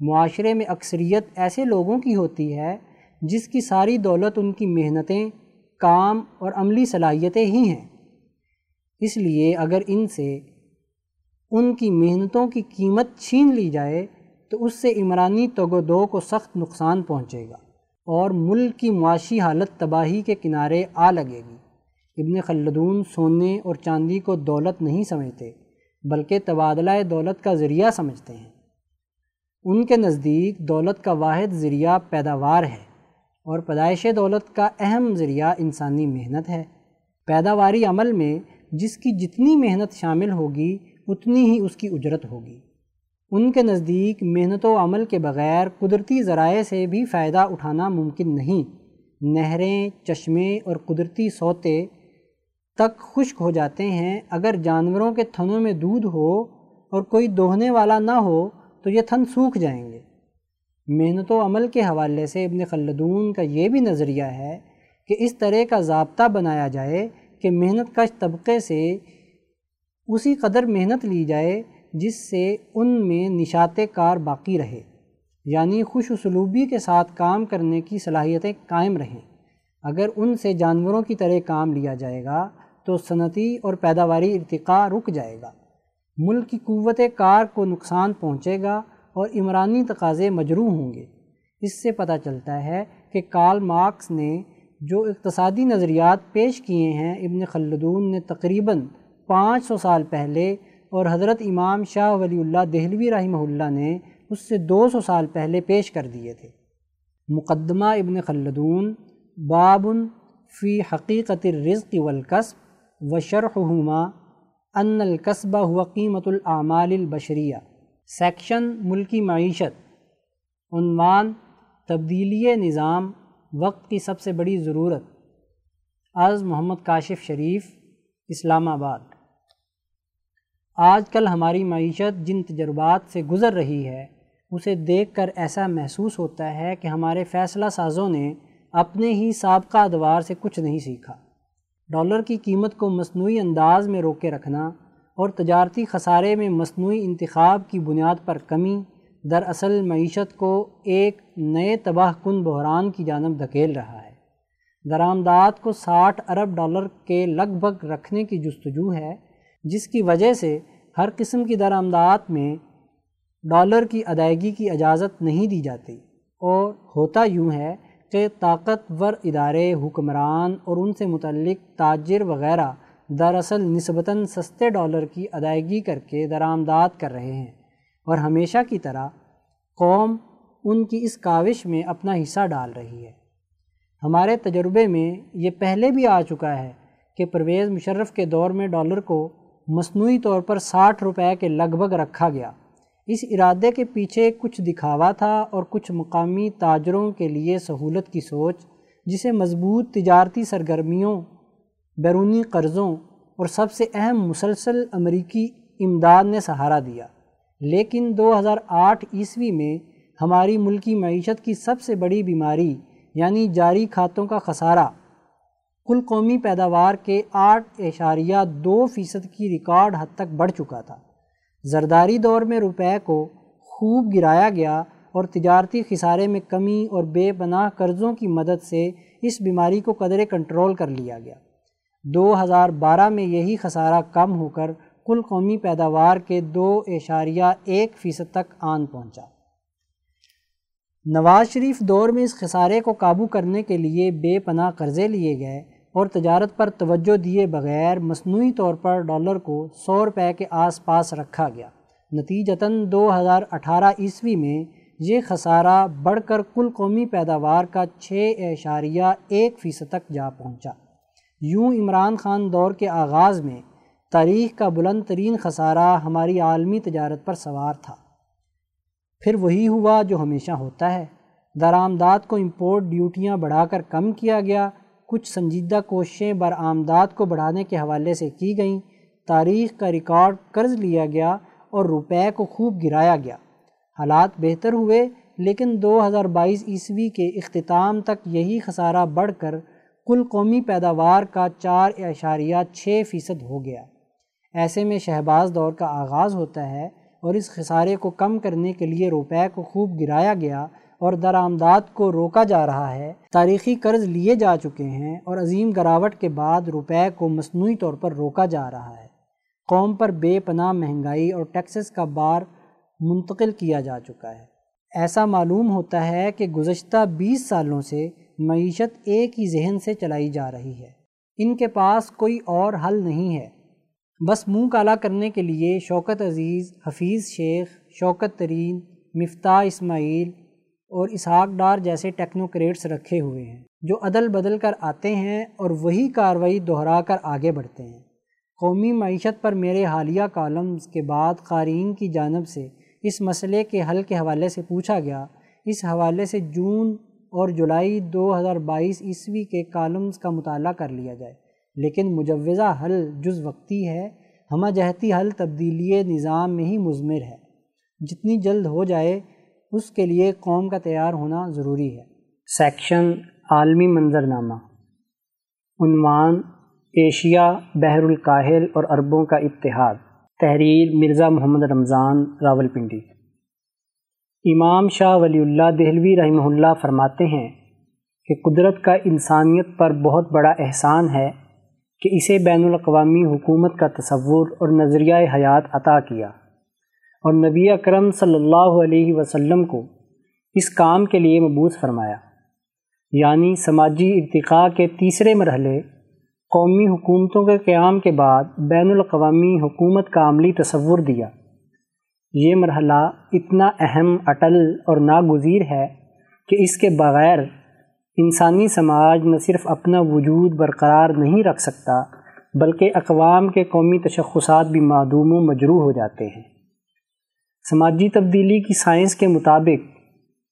معاشرے میں اکثریت ایسے لوگوں کی ہوتی ہے جس کی ساری دولت ان کی محنتیں، کام اور عملی صلاحیتیں ہی ہیں۔ اس لیے اگر ان سے ان کی محنتوں کی قیمت چھین لی جائے تو اس سے عمرانی توگ و دو کو سخت نقصان پہنچے گا اور ملک کی معاشی حالت تباہی کے کنارے آ لگے گی۔ ابن خلدون سونے اور چاندی کو دولت نہیں سمجھتے، بلکہ تبادلہ دولت کا ذریعہ سمجھتے ہیں۔ ان کے نزدیک دولت کا واحد ذریعہ پیداوار ہے اور پیدائش دولت کا اہم ذریعہ انسانی محنت ہے۔ پیداواری عمل میں جس کی جتنی محنت شامل ہوگی، اتنی ہی اس کی اجرت ہوگی۔ ان کے نزدیک محنت و عمل کے بغیر قدرتی ذرائع سے بھی فائدہ اٹھانا ممکن نہیں۔ نہریں، چشمے اور قدرتی سوتے تک خشک ہو جاتے ہیں۔ اگر جانوروں کے تھنوں میں دودھ ہو اور کوئی دوہنے والا نہ ہو تو یہ تھن سوکھ جائیں گے۔ محنت و عمل کے حوالے سے ابن خلدون کا یہ بھی نظریہ ہے کہ اس طرح کا ضابطہ بنایا جائے کہ محنت کش طبقے سے اسی قدر محنت لی جائے جس سے ان میں نشات کار باقی رہے یعنی خوش اسلوبی کے ساتھ کام کرنے کی صلاحیتیں قائم رہیں۔ اگر ان سے جانوروں کی طرح کام لیا جائے گا تو صنعتی اور پیداواری ارتقاء رک جائے گا۔ ملک کی قوت کار کو نقصان پہنچے گا اور عمرانی تقاضے مجروح ہوں گے۔ اس سے پتہ چلتا ہے کہ کارل مارکس نے جو اقتصادی نظریات پیش کیے ہیں، ابن خلدون نے تقریباً پانچ سو سال پہلے اور حضرت امام شاہ ولی اللہ دہلوی رحمہ اللہ نے اس سے دو سو سال پہلے پیش کر دیے تھے۔ مقدمہ ابن خلدون باب فی حقیقت الرزق والکسب و شرحہما ان القصبہ ہوا قیمت الاعمال البشریہ سیکشن ملکی معیشت. عنوان، تبدیلی نظام، وقت کی سب سے بڑی ضرورت. از محمد کاشف شریف، اسلام آباد. آج کل ہماری معیشت جن تجربات سے گزر رہی ہے، اسے دیکھ کر ایسا محسوس ہوتا ہے کہ ہمارے فیصلہ سازوں نے اپنے ہی سابقہ ادوار سے کچھ نہیں سیکھا۔ ڈالر کی قیمت کو مصنوعی انداز میں روکے رکھنا اور تجارتی خسارے میں مصنوعی انتخاب کی بنیاد پر کمی، دراصل معیشت کو ایک نئے تباہ کن بحران کی جانب دھکیل رہا ہے۔ درآمدات کو ساٹھ ارب ڈالر کے لگ بھگ رکھنے کی جستجو ہے، جس کی وجہ سے ہر قسم کی درآمدات میں ڈالر کی ادائیگی کی اجازت نہیں دی جاتی۔ اور ہوتا یوں ہے کہ طاقتور ادارے، حکمران اور ان سے متعلق تاجر وغیرہ دراصل نسبتاً سستے ڈالر کی ادائیگی کر کے درآمدات کر رہے ہیں اور ہمیشہ کی طرح قوم ان کی اس کاوش میں اپنا حصہ ڈال رہی ہے۔ ہمارے تجربے میں یہ پہلے بھی آ چکا ہے کہ پرویز مشرف کے دور میں ڈالر کو مصنوعی طور پر ساٹھ روپے کے لگ بھگ رکھا گیا۔ اس ارادے کے پیچھے کچھ دکھاوا تھا اور کچھ مقامی تاجروں کے لیے سہولت کی سوچ، جسے مضبوط تجارتی سرگرمیوں، بیرونی قرضوں اور سب سے اہم مسلسل امریکی امداد نے سہارا دیا۔ لیکن دو ہزار آٹھ عیسوی میں ہماری ملکی معیشت کی سب سے بڑی بیماری یعنی جاری کھاتوں کا خسارہ، کل قومی پیداوار کے آٹھ اشاریہ دو فیصد کی ریکارڈ حد تک بڑھ چکا تھا۔ زرداری دور میں روپے کو خوب گرایا گیا اور تجارتی خسارے میں کمی اور بے پناہ قرضوں کی مدد سے اس بیماری کو قدرے کنٹرول کر لیا گیا۔ دو ہزار بارہ میں یہی خسارہ کم ہو کر کل قومی پیداوار کے دو اشاریہ ایک فیصد تک آن پہنچا۔ نواز شریف دور میں اس خسارے کو قابو کرنے کے لیے بے پناہ قرضے لیے گئے اور تجارت پر توجہ دیے بغیر مصنوعی طور پر ڈالر کو سو روپے کے آس پاس رکھا گیا۔ نتیجتاً دو ہزار اٹھارہ عیسوی میں یہ خسارہ بڑھ کر کل قومی پیداوار کا چھ اشاریہ ایک فیصد تک جا پہنچا۔ یوں عمران خان دور کے آغاز میں تاریخ کا بلند ترین خسارہ ہماری عالمی تجارت پر سوار تھا۔ پھر وہی ہوا جو ہمیشہ ہوتا ہے۔ درآمدات کو امپورٹ ڈیوٹیاں بڑھا کر کم کیا گیا۔ کچھ سنجیدہ کوششیں برآمدات کو بڑھانے کے حوالے سے کی گئیں۔ تاریخ کا ریکارڈ قرض لیا گیا اور روپے کو خوب گرایا گیا۔ حالات بہتر ہوئے، لیکن دو ہزار بائیس عیسوی کے اختتام تک یہی خسارہ بڑھ کر کل قومی پیداوار کا چار اشاریہ چھ فیصد ہو گیا۔ ایسے میں شہباز دور کا آغاز ہوتا ہے اور اس خسارے کو کم کرنے کے لیے روپے کو خوب گرایا گیا۔ اور درآمدات کو روکا جا رہا ہے۔ تاریخی قرض لیے جا چکے ہیں اور عظیم گراوٹ کے بعد روپے کو مصنوعی طور پر روکا جا رہا ہے۔ قوم پر بے پناہ مہنگائی اور ٹیکسز کا بار منتقل کیا جا چکا ہے۔ ایسا معلوم ہوتا ہے کہ گزشتہ بیس سالوں سے معیشت ایک ہی ذہن سے چلائی جا رہی ہے۔ ان کے پاس کوئی اور حل نہیں ہے۔ بس منہ کالا کرنے کے لیے شوکت عزیز، حفیظ شیخ، شوکت ترین، مفتاح اسماعیل اور اسحاق ڈار جیسے ٹیکنوکریٹس رکھے ہوئے ہیں، جو عدل بدل کر آتے ہیں اور وہی کاروائی دہرا کر آگے بڑھتے ہیں۔ قومی معیشت پر میرے حالیہ کالمز کے بعد قارئین کی جانب سے اس مسئلے کے حل کے حوالے سے پوچھا گیا۔ اس حوالے سے جون اور جولائی دو ہزار بائیس عیسوی کے کالمز کا مطالعہ کر لیا جائے۔ لیکن مجوزہ حل جز وقتی ہے، ہمہ جہتی حل تبدیلی نظام میں ہی مضمر ہے۔ جتنی جلد ہو جائے اس کے لیے قوم کا تیار ہونا ضروری ہے۔ سیکشن عالمی منظرنامہ۔ عنوان ایشیا بحر الکاہل اور عربوں کا اتحاد۔ تحریر مرزا محمد رمضان راول پنڈی امام شاہ ولی اللہ دہلوی رحمہ اللہ فرماتے ہیں کہ قدرت کا انسانیت پر بہت بڑا احسان ہے کہ اسے بین الاقوامی حکومت کا تصور اور نظریہ حیات عطا کیا۔ اور نبی اکرم صلی اللہ علیہ وسلم کو اس کام کے لیے مبوس فرمایا۔ یعنی سماجی ارتقاء کے تیسرے مرحلے، قومی حکومتوں کے قیام کے بعد بین الاقوامی حکومت کا عملی تصور دیا۔ یہ مرحلہ اتنا اہم، اٹل اور ناگزیر ہے کہ اس کے بغیر انسانی سماج نہ صرف اپنا وجود برقرار نہیں رکھ سکتا، بلکہ اقوام کے قومی تشخصات بھی معدوم و مجروح ہو جاتے ہیں۔ سماجی تبدیلی کی سائنس کے مطابق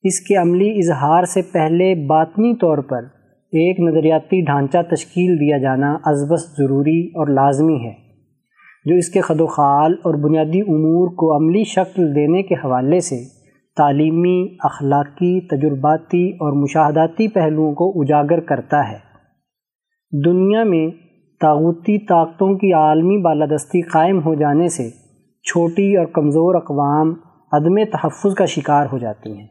اس کے عملی اظہار سے پہلے باطنی طور پر ایک نظریاتی ڈھانچہ تشکیل دیا جانا ازبس ضروری اور لازمی ہے، جو اس کے خد و خال اور بنیادی امور کو عملی شکل دینے کے حوالے سے تعلیمی، اخلاقی، تجرباتی اور مشاہداتی پہلوؤں کو اجاگر کرتا ہے۔ دنیا میں طاغوتی طاقتوں کی عالمی بالادستی قائم ہو جانے سے چھوٹی اور کمزور اقوام عدم تحفظ کا شکار ہو جاتی ہیں،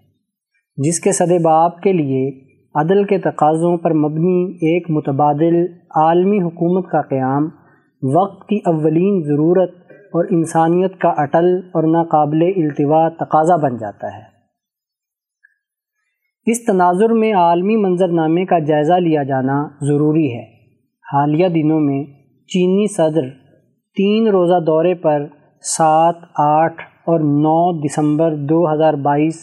جس کے صد باب کے لیے عدل کے تقاضوں پر مبنی ایک متبادل عالمی حکومت کا قیام وقت کی اولین ضرورت اور انسانیت کا اٹل اور ناقابل التوا تقاضا بن جاتا ہے۔ اس تناظر میں عالمی منظرنامے کا جائزہ لیا جانا ضروری ہے۔ حالیہ دنوں میں چینی صدر تین روزہ دورے پر سات آٹھ اور نو دسمبر دو ہزار بائیس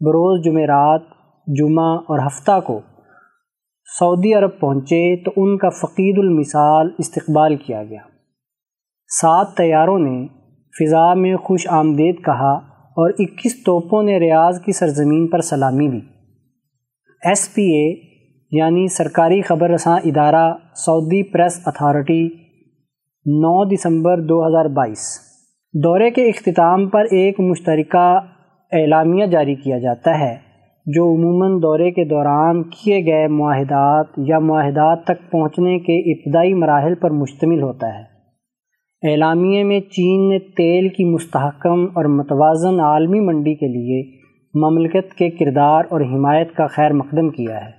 بروز جمعرات، جمعہ اور ہفتہ کو سعودی عرب پہنچے تو ان کا فقید المثال استقبال کیا گیا۔ سات طیاروں نے فضا میں خوش آمدید کہا اور اکیس توپوں نے ریاض کی سرزمین پر سلامی دی۔ ایس پی اے یعنی سرکاری خبر رساں ادارہ، سعودی پریس اتھارٹی، نو دسمبر دو ہزار بائیس۔ دورے کے اختتام پر ایک مشترکہ اعلامیہ جاری کیا جاتا ہے، جو عموماً دورے کے دوران کیے گئے معاہدات یا معاہدات تک پہنچنے کے ابتدائی مراحل پر مشتمل ہوتا ہے۔ اعلامیے میں چین نے تیل کی مستحکم اور متوازن عالمی منڈی کے لیے مملکت کے کردار اور حمایت کا خیر مقدم کیا ہے۔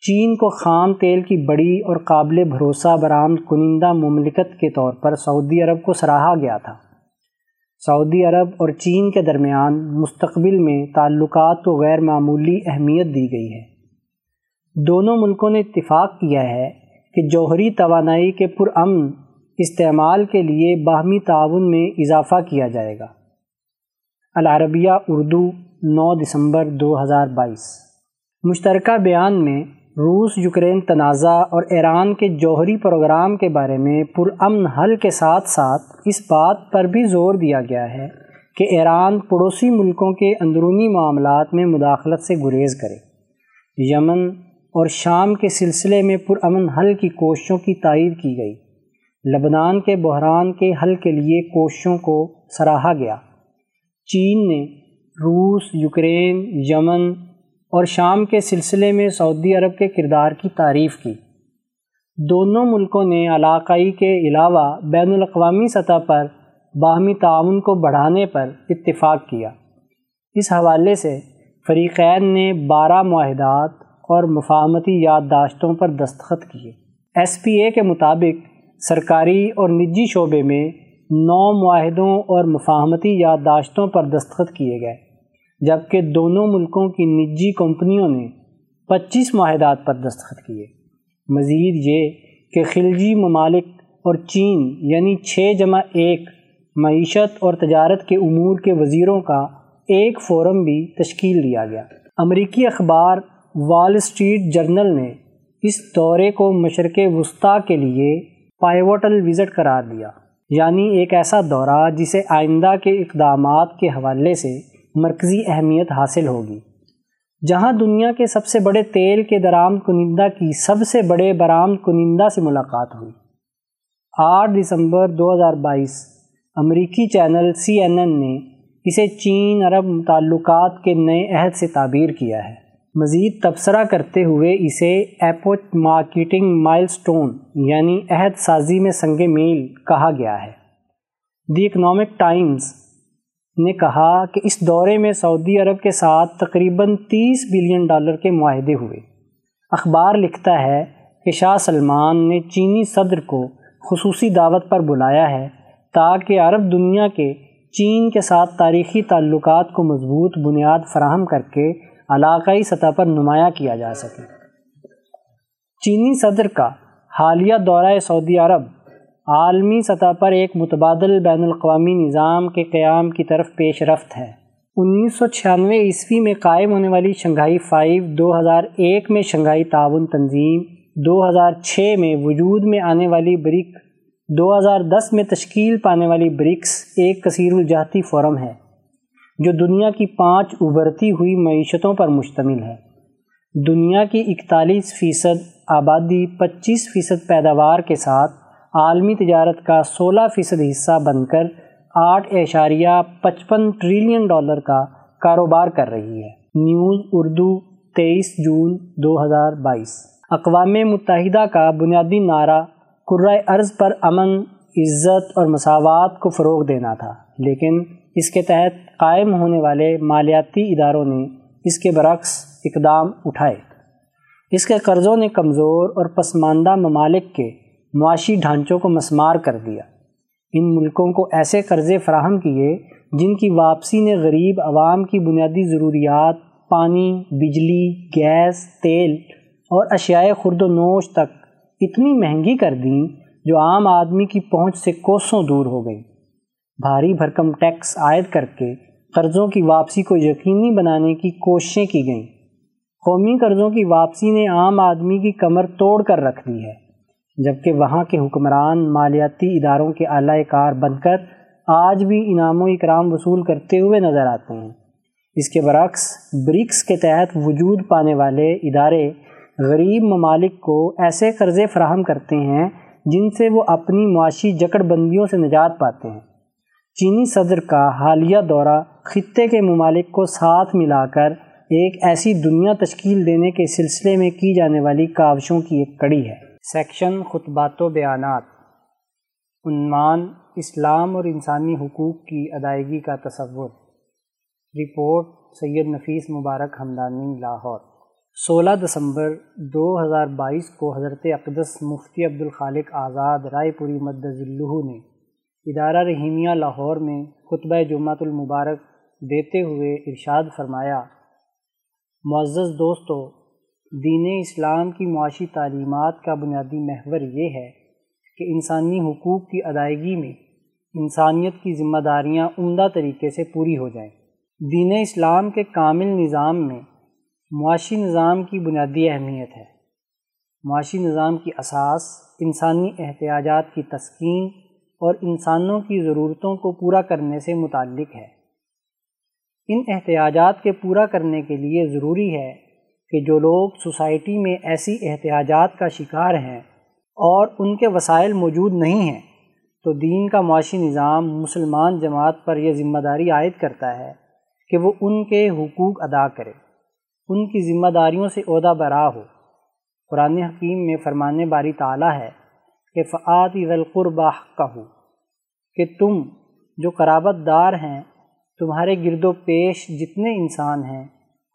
چین کو خام تیل کی بڑی اور قابل بھروسہ برآمد کنندہ مملکت کے طور پر سعودی عرب کو سراہا گیا تھا۔ سعودی عرب اور چین کے درمیان مستقبل میں تعلقات کو غیر معمولی اہمیت دی گئی ہے۔ دونوں ملکوں نے اتفاق کیا ہے کہ جوہری توانائی کے پرامن استعمال کے لیے باہمی تعاون میں اضافہ کیا جائے گا۔ العربیہ اردو، نو دسمبر دو ہزار بائیس۔ مشترکہ بیان میں روس یوکرین تنازع اور ایران کے جوہری پروگرام کے بارے میں پرامن حل کے ساتھ ساتھ اس بات پر بھی زور دیا گیا ہے کہ ایران پڑوسی ملکوں کے اندرونی معاملات میں مداخلت سے گریز کرے۔ یمن اور شام کے سلسلے میں پرامن حل کی کوششوں کی تائید کی گئی۔ لبنان کے بحران کے حل کے لیے کوششوں کو سراہا گیا۔ چین نے روس، یوکرین، یمن اور شام کے سلسلے میں سعودی عرب کے کردار کی تعریف کی۔ دونوں ملکوں نے علاقائی کے علاوہ بین الاقوامی سطح پر باہمی تعاون کو بڑھانے پر اتفاق کیا۔ اس حوالے سے فریقین نے بارہ معاہدات اور مفاہمتی یادداشتوں پر دستخط کیے۔ ایس پی اے کے مطابق سرکاری اور نجی شعبے میں نو معاہدوں اور مفاہمتی یادداشتوں پر دستخط کیے گئے۔ جبکہ دونوں ملکوں کی نجی کمپنیوں نے پچیس معاہدات پر دستخط کیے۔ مزید یہ کہ خلجی ممالک اور چین یعنی چھ جمع ایک، معیشت اور تجارت کے امور کے وزیروں کا ایک فورم بھی تشکیل دیا گیا۔ امریکی اخبار وال اسٹریٹ جرنل نے اس دورے کو مشرق وسطی کے لیے پائیوٹل وزٹ قرار دیا یعنی ایک ایسا دورہ جسے آئندہ کے اقدامات کے حوالے سے مرکزی اہمیت حاصل ہوگی۔ جہاں دنیا کے سب سے بڑے تیل کے درآمد کنندہ کی سب سے بڑے برآمد کنندہ سے ملاقات ہوئی۔ آٹھ دسمبر دو ہزار بائیس، امریکی چینل سی این این نے اسے چین عرب تعلقات کے نئے عہد سے تعبیر کیا ہے۔ مزید تبصرہ کرتے ہوئے اسے ایپوچ مارکیٹنگ مائل سٹون یعنی عہد سازی میں سنگ میل کہا گیا ہے۔ دی اکنامک ٹائمز نے کہا کہ اس دورے میں سعودی عرب کے ساتھ تقریباً تیس بلین ڈالر کے معاہدے ہوئے۔ اخبار لکھتا ہے کہ شاہ سلمان نے چینی صدر کو خصوصی دعوت پر بلایا ہے تاکہ عرب دنیا کے چین کے ساتھ تاریخی تعلقات کو مضبوط بنیاد فراہم کر کے علاقائی سطح پر نمایاں کیا جا سکے۔ چینی صدر کا حالیہ دورہ سعودی عرب عالمی سطح پر ایک متبادل بین الاقوامی نظام کے قیام کی طرف پیش رفت ہے۔ انیس سو چھیانوے عیسوی میں قائم ہونے والی شنگھائی فائیو، دو ہزار ایک میں شنگھائی تعاون تنظیم، دو ہزار چھ میں وجود میں آنے والی برک دو ہزار دس میں تشکیل پانے والی برکس ایک کثیر الجہتی فورم ہے، جو دنیا کی پانچ ابھرتی ہوئی معیشتوں پر مشتمل ہے۔ دنیا کی اکتالیس فیصد آبادی، پچیس فیصد پیداوار کے ساتھ عالمی تجارت کا سولہ فیصد حصہ بن کر آٹھ اعشاریہ پچپن ٹریلین ڈالر کا کاروبار کر رہی ہے۔ نیوز اردو، تیئیس جون دو ہزار بائیس۔ اقوام متحدہ کا بنیادی نعرہ قرۂۂ ارض پر امن، عزت اور مساوات کو فروغ دینا تھا، لیکن اس کے تحت قائم ہونے والے مالیاتی اداروں نے اس کے برعکس اقدام اٹھائے۔ اس کے قرضوں نے کمزور اور پسماندہ ممالک کے معاشی ڈھانچوں کو مسمار کر دیا۔ ان ملکوں کو ایسے قرضے فراہم کیے جن کی واپسی نے غریب عوام کی بنیادی ضروریات، پانی، بجلی، گیس، تیل اور اشیاء خرد و نوش تک اتنی مہنگی کر دیں جو عام آدمی کی پہنچ سے کوسوں دور ہو گئی۔ بھاری بھرکم ٹیکس عائد کر کے قرضوں کی واپسی کو یقینی بنانے کی کوششیں کی گئیں۔ قومی قرضوں کی واپسی نے عام آدمی کی کمر توڑ کر رکھ دی ہے۔ جبکہ وہاں کے حکمران مالیاتی اداروں کے اعلی کار بن کر آج بھی انعام و اکرام وصول کرتے ہوئے نظر آتے ہیں۔ اس کے برعکس، برکس کے تحت وجود پانے والے ادارے غریب ممالک کو ایسے قرضے فراہم کرتے ہیں جن سے وہ اپنی معاشی جکڑ بندیوں سے نجات پاتے ہیں۔ چینی صدر کا حالیہ دورہ خطے کے ممالک کو ساتھ ملا کر ایک ایسی دنیا تشکیل دینے کے سلسلے میں کی جانے والی کاوشوں کی ایک کڑی ہے۔ سیکشن خطبات و بیانات۔ عنوان اسلام اور انسانی حقوق کی ادائیگی کا تصور۔ رپورٹ سید نفیس مبارک ہمدانی، لاہور۔ سولہ دسمبر دو ہزار بائیس کو حضرت اقدس مفتی عبدالخالق آزاد رائے پوری مدذلہ نے ادارہ رحیمیہ لاہور میں خطبہ جمعۃ المبارک دیتے ہوئے ارشاد فرمایا، معزز دوستو دین اسلام کی معاشی تعلیمات کا بنیادی محور یہ ہے کہ انسانی حقوق کی ادائیگی میں انسانیت کی ذمہ داریاں عمدہ طریقے سے پوری ہو جائیں۔ دین اسلام کے کامل نظام میں معاشی نظام کی بنیادی اہمیت ہے۔ معاشی نظام کی اساس انسانی احتیاجات کی تسکین اور انسانوں کی ضرورتوں کو پورا کرنے سے متعلق ہے۔ ان احتیاجات کے پورا کرنے کے لیے ضروری ہے کہ جو لوگ سوسائٹی میں ایسی احتیاجات کا شکار ہیں اور ان کے وسائل موجود نہیں ہیں، تو دین کا معاشی نظام مسلمان جماعت پر یہ ذمہ داری عائد کرتا ہے کہ وہ ان کے حقوق ادا کرے۔ ان کی ذمہ داریوں سے عہدہ برا ہو۔ قرآن حکیم میں فرمانے باری تعالیٰ ہے کہ فعات ذلقربہ کا ہو کہ تم جو قرابت دار ہیں، تمہارے گرد و پیش جتنے انسان ہیں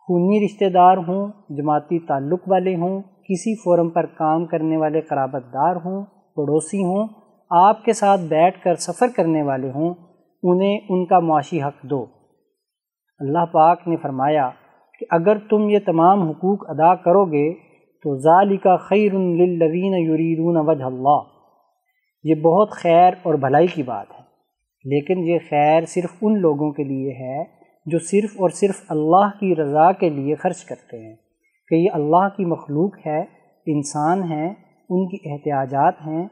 خونی رشتہ دار ہوں، جماعتی تعلق والے ہوں، کسی فورم پر کام کرنے والے قرابت دار ہوں، پڑوسی ہوں، آپ کے ساتھ بیٹھ کر سفر کرنے والے ہوں، انہیں ان کا معاشی حق دو۔ اللہ پاک نے فرمایا کہ اگر تم یہ تمام حقوق ادا کرو گے تو ذالک خیر للذین یریدون وجہ اللہ۔ یہ بہت خیر اور بھلائی کی بات ہے، لیکن یہ خیر صرف ان لوگوں کے لیے ہے جو صرف اور صرف اللہ کی رضا کے لیے خرچ کرتے ہیں، کہ یہ اللہ کی مخلوق ہے، انسان ہیں، ان کی احتیاجات ہیں۔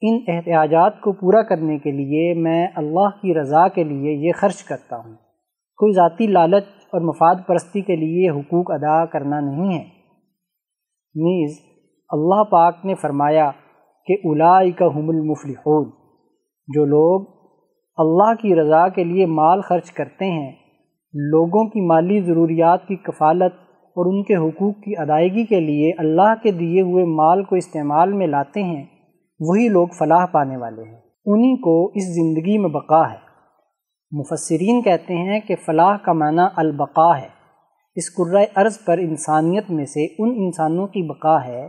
ان احتیاجات کو پورا کرنے کے لیے میں اللہ کی رضا کے لیے یہ خرچ کرتا ہوں۔ کوئی ذاتی لالچ اور مفاد پرستی کے لیے حقوق ادا کرنا نہیں ہے۔ نیز، اللہ پاک نے فرمایا کہ الائی کا حم المفلحون، جو لوگ اللہ کی رضا کے لیے مال خرچ کرتے ہیں، لوگوں کی مالی ضروریات کی کفالت اور ان کے حقوق کی ادائیگی کے لیے اللہ کے دیے ہوئے مال کو استعمال میں لاتے ہیں، وہی لوگ فلاح پانے والے ہیں۔ انہی کو اس زندگی میں بقا ہے۔ مفسرین کہتے ہیں کہ فلاح کا معنی البقا ہے۔ اس قرۂۂ ارض پر انسانیت میں سے ان انسانوں کی بقا ہے،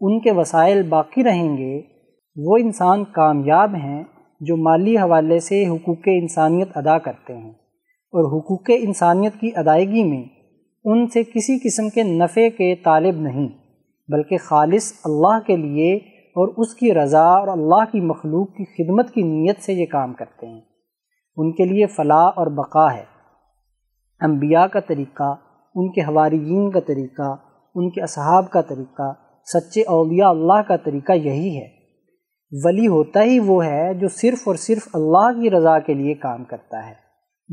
ان کے وسائل باقی رہیں گے، وہ انسان کامیاب ہیں جو مالی حوالے سے حقوق انسانیت ادا کرتے ہیں اور حقوق انسانیت کی ادائیگی میں ان سے کسی قسم کے نفع کے طالب نہیں، بلکہ خالص اللہ کے لیے اور اس کی رضا اور اللہ کی مخلوق کی خدمت کی نیت سے یہ کام کرتے ہیں۔ ان کے لیے فلاح اور بقا ہے۔ انبیاء کا طریقہ، ان کے حواریین کا طریقہ، ان کے اصحاب کا طریقہ، سچے اولیاء اللہ کا طریقہ یہی ہے۔ ولی ہوتا ہی وہ ہے جو صرف اور صرف اللہ کی رضا کے لیے کام کرتا ہے۔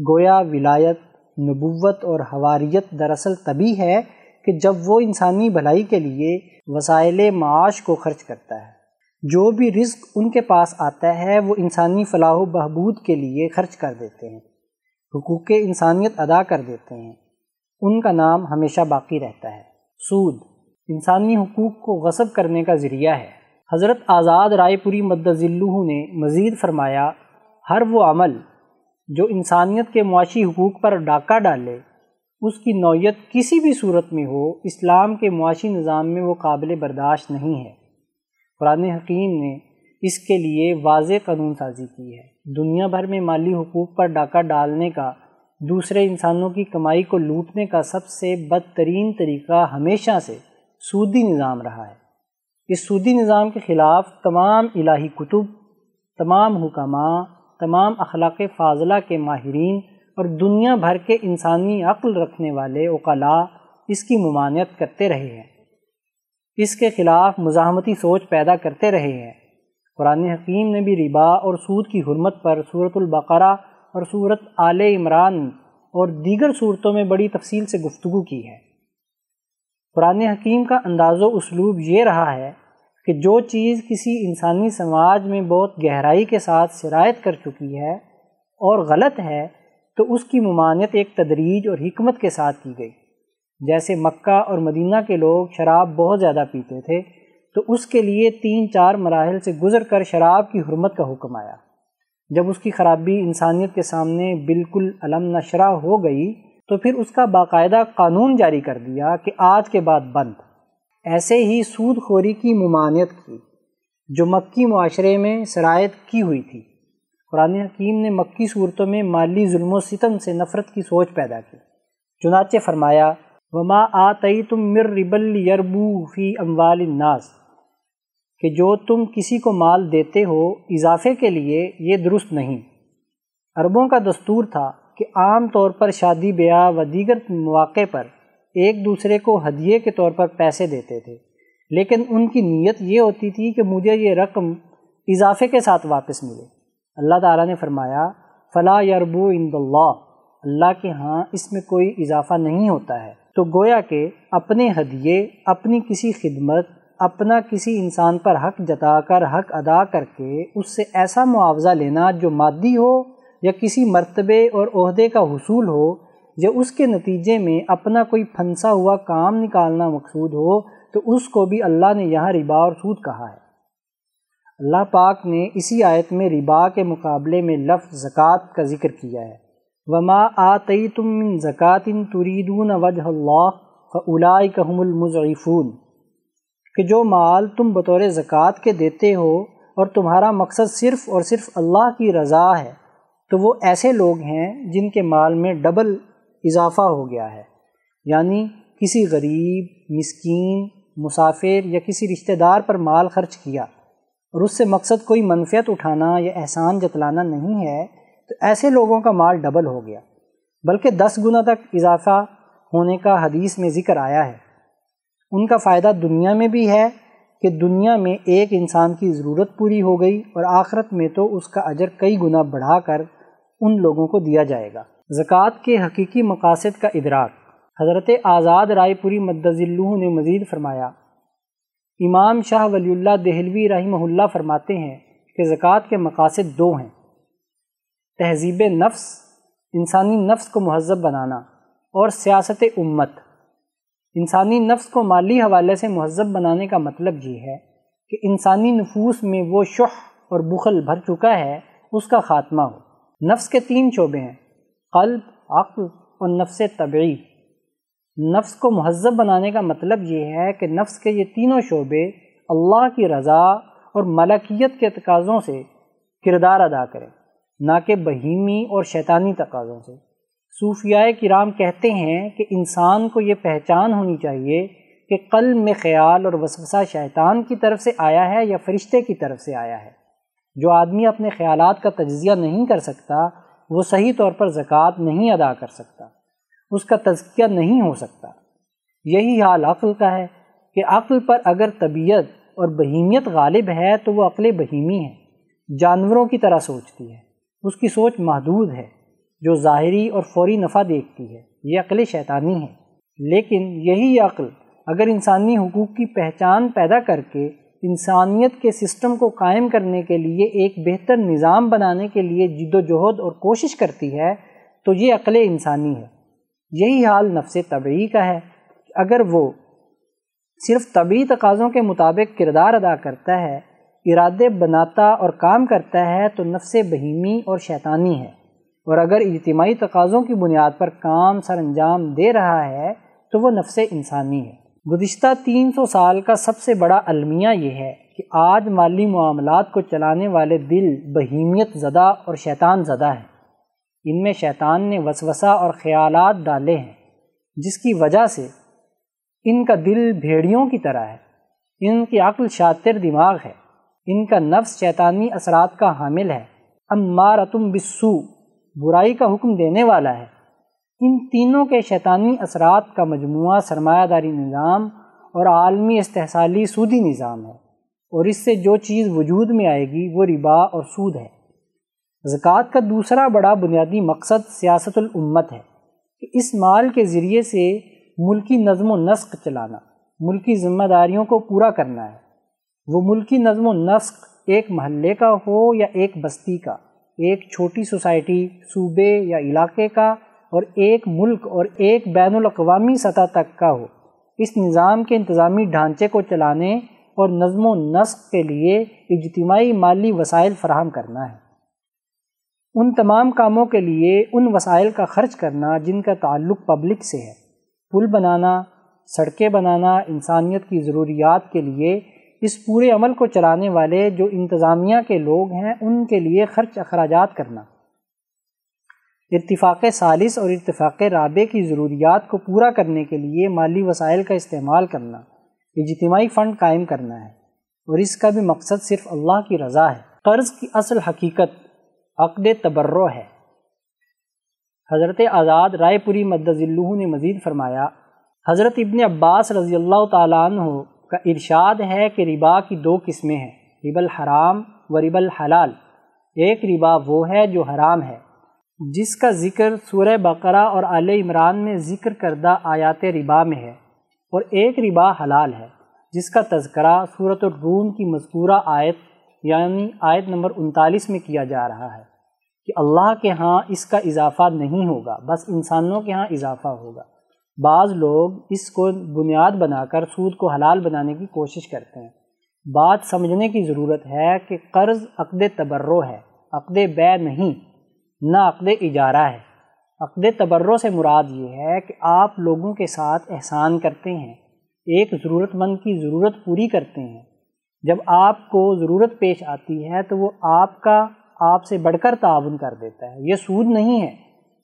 گویا ولایت، نبوت اور حواریت دراصل تبھی ہے کہ جب وہ انسانی بھلائی کے لیے وسائل معاش کو خرچ کرتا ہے۔ جو بھی رزق ان کے پاس آتا ہے وہ انسانی فلاح و بہبود کے لیے خرچ کر دیتے ہیں، حقوق انسانیت ادا کر دیتے ہیں۔ ان کا نام ہمیشہ باقی رہتا ہے۔ سود، انسانی حقوق کو غصب کرنے کا ذریعہ ہے۔ حضرت آزاد رائے پوری مدذلہ نے مزید فرمایا، ہر وہ عمل جو انسانیت کے معاشی حقوق پر ڈاکہ ڈالے، اس کی نوعیت کسی بھی صورت میں ہو، اسلام کے معاشی نظام میں وہ قابل برداشت نہیں ہے۔ قرآن حکیم نے اس کے لیے واضح قانون سازی کی ہے۔ دنیا بھر میں مالی حقوق پر ڈاکہ ڈالنے کا، دوسرے انسانوں کی کمائی کو لوٹنے کا سب سے بدترین طریقہ ہمیشہ سے سودی نظام رہا ہے۔ اس سودی نظام کے خلاف تمام الہی کتب، تمام حکماں تمام اخلاق فاضلہ کے ماہرین اور دنیا بھر کے انسانی عقل رکھنے والے اوقلاء اس کی ممانعت کرتے رہے ہیں۔ اس کے خلاف مزاحمتی سوچ پیدا کرتے رہے ہیں۔ قرآن حکیم نے بھی ربا اور سود کی حرمت پر صورت البقرہ اور صورت آل عمران اور دیگر صورتوں میں بڑی تفصیل سے گفتگو کی ہے۔ قرآن حکیم کا انداز و اسلوب یہ رہا ہے کہ جو چیز کسی انسانی سماج میں بہت گہرائی کے ساتھ سرایت کر چکی ہے اور غلط ہے، تو اس کی ممانعت ایک تدریج اور حکمت کے ساتھ کی گئی۔ جیسے مکہ اور مدینہ کے لوگ شراب بہت زیادہ پیتے تھے، تو اس کے لیے تین چار مراحل سے گزر کر شراب کی حرمت کا حکم آیا۔ جب اس کی خرابی انسانیت کے سامنے بالکل علم نشرہ ہو گئی تو پھر اس کا باقاعدہ قانون جاری کر دیا کہ آج کے بعد بند۔ ایسے ہی سود خوری کی ممانعت کی، جو مکی معاشرے میں سرایت کی ہوئی تھی۔ قرآن حکیم نے مکی صورتوں میں مالی ظلم و ستم سے نفرت کی سوچ پیدا کی۔ چنانچہ فرمایا، وما آئی تم مر ربل یربو فی اموال الناس۔ کہ جو تم کسی کو مال دیتے ہو، اضافے کے لیے یہ درست نہیں۔ عربوں کا دستور تھا کہ عام طور پر شادی بیاہ و دیگر مواقع پر ایک دوسرے کو ہدیے کے طور پر پیسے دیتے تھے۔ لیکن ان کی نیت یہ ہوتی تھی کہ مجھے یہ رقم اضافے کے ساتھ واپس ملے۔ اللہ تعالیٰ نے فرمایا فلاں یربو اند اللہ اللہ کے ہاں اس میں کوئی اضافہ نہیں ہوتا ہے۔ تو گویا کہ اپنے ہدیے، اپنی کسی خدمت، اپنا کسی انسان پر حق جتا کر، حق ادا کر کے اس سے ایسا معاوضہ لینا جو مادی ہو یا کسی مرتبے اور عہدے کا حصول ہو، یا اس کے نتیجے میں اپنا کوئی پھنسا ہوا کام نکالنا مقصود ہو، تو اس کو بھی اللہ نے یہاں ربا اور سود کہا ہے۔ اللہ پاک نے اسی آیت میں ربا کے مقابلے میں لفظ زکوٰۃ کا ذکر کیا ہے۔ وما آتی تم زکوٰۃ تریدون وجہ اللہ فلاکم المضعفون۔ کہ جو مال تم بطور زکوٰۃ کے دیتے ہو اور تمہارا مقصد صرف اور صرف اللہ کی رضا ہے تو وہ ایسے لوگ ہیں جن کے مال میں ڈبل اضافہ ہو گیا ہے۔ یعنی کسی غریب، مسکین، مسافر یا کسی رشتہ دار پر مال خرچ کیا اور اس سے مقصد کوئی منفیت اٹھانا یا احسان جتلانا نہیں ہے، تو ایسے لوگوں کا مال ڈبل ہو گیا۔ بلکہ دس گنا تک اضافہ ہونے کا حدیث میں ذکر آیا ہے۔ ان کا فائدہ دنیا میں بھی ہے کہ دنیا میں ایک انسان کی ضرورت پوری ہو گئی اور آخرت میں تو اس کا اجر کئی گنا بڑھا کر ان لوگوں کو دیا جائے گا۔ زکوٰۃ کے حقیقی مقاصد کا ادراک۔ حضرت آزاد رائے پوری مدذلو نے مزید فرمایا، امام شاہ ولی اللہ دہلوی رحمہ اللہ فرماتے ہیں کہ زکوٰۃ کے مقاصد دو ہیں۔ تہذیب نفس، انسانی نفس کو مہذب بنانا اور سیاست امت۔ انسانی نفس کو مالی حوالے سے مہذب بنانے کا مطلب یہ ہے کہ انسانی نفوس میں وہ شح اور بخل بھر چکا ہے، اس کا خاتمہ ہو۔ نفس کے تین شعبے ہیں، قلب، عقل اور نفس طبعی۔ نفس کو مہذب بنانے کا مطلب یہ ہے کہ نفس کے یہ تینوں شعبے اللہ کی رضا اور ملکیت کے تقاضوں سے کردار ادا کریں، نہ کہ بہیمی اور شیطانی تقاضوں سے۔ صوفیاء کرام کہتے ہیں کہ انسان کو یہ پہچان ہونی چاہیے کہ قلب میں خیال اور وسوسہ شیطان کی طرف سے آیا ہے یا فرشتے کی طرف سے آیا ہے۔ جو آدمی اپنے خیالات کا تجزیہ نہیں کر سکتا، وہ صحیح طور پر زکوٰۃ نہیں ادا کر سکتا۔ اس کا تزکیہ نہیں ہو سکتا۔ یہی حال عقل کا ہے کہ عقل پر اگر طبیعت اور بہیمیت غالب ہے تو وہ عقل بہیمی ہے، جانوروں کی طرح سوچتی ہے۔ اس کی سوچ محدود ہے، جو ظاہری اور فوری نفع دیکھتی ہے۔ یہ عقل شیطانی ہے۔ لیکن یہی عقل اگر انسانی حقوق کی پہچان پیدا کر کے انسانیت کے سسٹم کو قائم کرنے کے لیے ایک بہتر نظام بنانے کے لیے جد و جہد اور کوشش کرتی ہے، تو یہ عقل انسانی ہے۔ یہی حال نفس طبعی کا ہے۔ اگر وہ صرف طبعی تقاضوں کے مطابق کردار ادا کرتا ہے، ارادے بناتا اور کام کرتا ہے، تو نفس بہیمی اور شیطانی ہے۔ اور اگر اجتماعی تقاضوں کی بنیاد پر کام سر انجام دے رہا ہے، تو وہ نفس انسانی ہے۔ گزشتہ تین سو سال کا سب سے بڑا المیہ یہ ہے کہ آج مالی معاملات کو چلانے والے دل بہیمیت زدہ اور شیطان زدہ ہیں۔ ان میں شیطان نے وسوسہ اور خیالات ڈالے ہیں، جس کی وجہ سے ان کا دل بھیڑیوں کی طرح ہے۔ ان کی عقل شاطر دماغ ہے۔ ان کا نفس شیطانی اثرات کا حامل ہے۔ امارتم بسو برائی کا حکم دینے والا ہے۔ ان تینوں کے شیطانی اثرات کا مجموعہ سرمایہ داری نظام اور عالمی استحصالی سودی نظام ہے اور اس سے جو چیز وجود میں آئے گی وہ ربا اور سود ہے۔ زکوٰۃ کا دوسرا بڑا بنیادی مقصد سیاست الامت ہے کہ اس مال کے ذریعے سے ملکی نظم و نسق چلانا، ملکی ذمہ داریوں کو پورا کرنا ہے۔ وہ ملکی نظم و نسق ایک محلے کا ہو یا ایک بستی کا، ایک چھوٹی سوسائٹی، صوبے یا علاقے کا اور ایک ملک اور ایک بین الاقوامی سطح تک کا ہو۔ اس نظام کے انتظامی ڈھانچے کو چلانے اور نظم و نسق کے لیے اجتماعی مالی وسائل فراہم کرنا ہے۔ ان تمام کاموں کے لیے ان وسائل کا خرچ کرنا جن کا تعلق پبلک سے ہے۔ پل بنانا، سڑکیں بنانا، انسانیت کی ضروریات کے لیے اس پورے عمل کو چلانے والے جو انتظامیہ کے لوگ ہیں، ان کے لیے خرچ اخراجات کرنا۔ اتفاق سالس اور اتفاق رابع کی ضروریات کو پورا کرنے کے لیے مالی وسائل کا استعمال کرنا، اجتماعی فنڈ قائم کرنا ہے۔ اور اس کا بھی مقصد صرف اللہ کی رضا ہے۔ قرض کی اصل حقیقت عقد تبرو ہے۔ حضرت آزاد رائے پوری مدذلہ نے مزید فرمایا، حضرت ابن عباس رضی اللہ تعالیٰ عنہ کا ارشاد ہے کہ ربا کی دو قسمیں ہیں رب الحرام و رب الحلال۔ ایک ربا وہ ہے جو حرام ہے۔ جس کا ذکر سورہ بقرہ اور آل عمران میں ذکر کردہ آیات ربا میں ہے اور ایک ربا حلال ہے، جس کا تذکرہ صورت الروم کی مذکورہ آیت یعنی آیت نمبر انتالیس میں کیا جا رہا ہے کہ اللہ کے ہاں اس کا اضافہ نہیں ہوگا، بس انسانوں کے ہاں اضافہ ہوگا۔ بعض لوگ اس کو بنیاد بنا کر سود کو حلال بنانے کی کوشش کرتے ہیں۔ بات سمجھنے کی ضرورت ہے کہ قرض عقد تبرو ہے، عقد بے نہیں۔ نہ عقد اجارہ ہے۔ عقد تبرو سے مراد یہ ہے کہ آپ لوگوں کے ساتھ احسان کرتے ہیں، ایک ضرورت مند کی ضرورت پوری کرتے ہیں۔ جب آپ کو ضرورت پیش آتی ہے تو وہ آپ کا، آپ سے بڑھ کر تعاون کر دیتا ہے۔ یہ سود نہیں ہے۔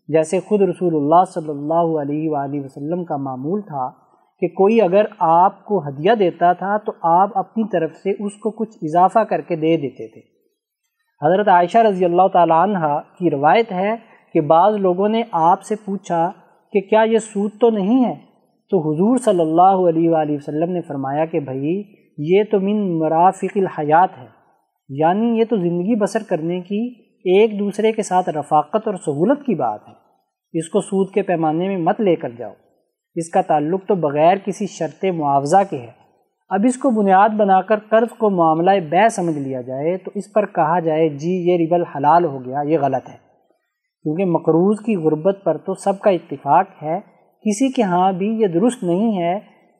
جیسے خود رسول اللہ صلی اللہ علیہ وآلہ وسلم کا معمول تھا کہ کوئی اگر آپ کو ہدیہ دیتا تھا تو آپ اپنی طرف سے اس کو کچھ اضافہ کر کے دے دیتے تھے۔ حضرت عائشہ رضی اللہ تعالیٰ عنہ کی روایت ہے کہ بعض لوگوں نے آپ سے پوچھا کہ کیا یہ سود تو نہیں ہے؟ تو حضور صلی اللہ علیہ وآلہ وسلم نے فرمایا کہ بھائی، یہ تو من مرافق الحیات ہے۔ یعنی یہ تو زندگی بسر کرنے کی ایک دوسرے کے ساتھ رفاقت اور سہولت کی بات ہے۔ اس کو سود کے پیمانے میں مت لے کر جاؤ۔ اس کا تعلق تو بغیر کسی شرط معاوضہ کے ہے۔ اب اس کو بنیاد بنا کر قرض کو معاملہ بے سمجھ لیا جائے تو اس پر کہا جائے جی یہ ربل حلال ہو گیا، یہ غلط ہے۔ کیونکہ مقروض کی غربت پر تو سب کا اتفاق ہے، کسی کے ہاں بھی یہ درست نہیں ہے۔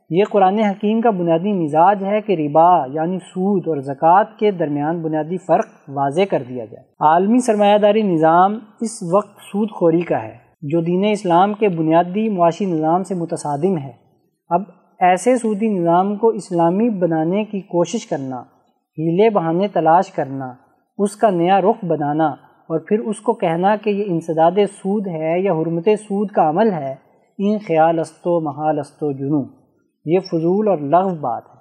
یہ قرآن حکیم کا بنیادی مزاج ہے کہ ربا یعنی سود اور زکوٰۃ کے درمیان بنیادی فرق واضح کر دیا جائے۔ عالمی سرمایہ داری نظام اس وقت سود خوری کا ہے، جو دین اسلام کے بنیادی معاشی نظام سے متصادم ہے۔ اب ایسے سودی نظام کو اسلامی بنانے کی کوشش کرنا، ہیلے بہانے تلاش کرنا، اس کا نیا رخ بنانا اور پھر اس کو کہنا کہ یہ انسداد سود ہے یا حرمت سود کا عمل ہے، ان خیال استو محال استو جنو۔ یہ فضول اور لغو بات ہے۔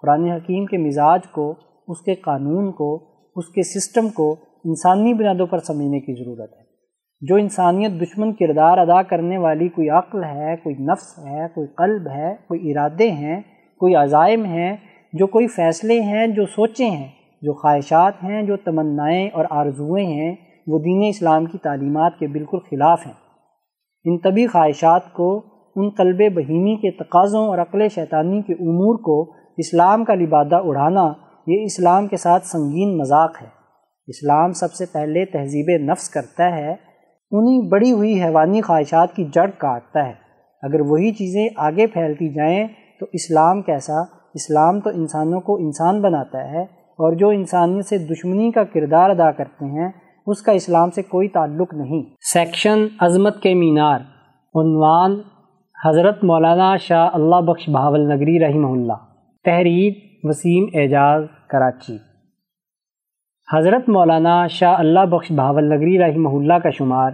قرآن حکیم کے مزاج کو، اس کے قانون کو، اس کے سسٹم کو انسانی بنیادوں پر سمجھنے کی ضرورت ہے۔ جو انسانیت دشمن کردار ادا کرنے والی کوئی عقل ہے، کوئی نفس ہے، کوئی قلب ہے، کوئی ارادے ہیں، کوئی عزائم ہیں، جو کوئی فیصلے ہیں، جو سوچیں ہیں، جو خواہشات ہیں، جو تمنائیں اور آرزوئیں ہیں، وہ دین اسلام کی تعلیمات کے بالکل خلاف ہیں۔ ان طبی خواہشات کو، ان قلب بہیمی کے تقاضوں اور عقل شیطانی کے امور کو اسلام کا لبادہ اڑانا، یہ اسلام کے ساتھ سنگین مذاق ہے۔ اسلام سب سے پہلے تہذیب نفس کرتا ہے انہی بڑی ہوئی حیوانی خواہشات کی جڑ کاٹتا ہے۔ اگر وہی چیزیں آگے پھیلتی جائیں تو اسلام کیسا؟ اسلام تو انسانوں کو انسان بناتا ہے اور جو انسانیت سے دشمنی کا کردار ادا کرتے ہیں، اس کا اسلام سے کوئی تعلق نہیں۔ سیکشن عظمت کے مینار۔ عنوان حضرت مولانا شاہ اللہ بخش بہاول نگری رحمہ اللہ۔ تحریر وسیم اعجاز، کراچی۔ حضرت مولانا شاہ اللہ بخش بہاول نگری رحمہ اللہ کا شمار۔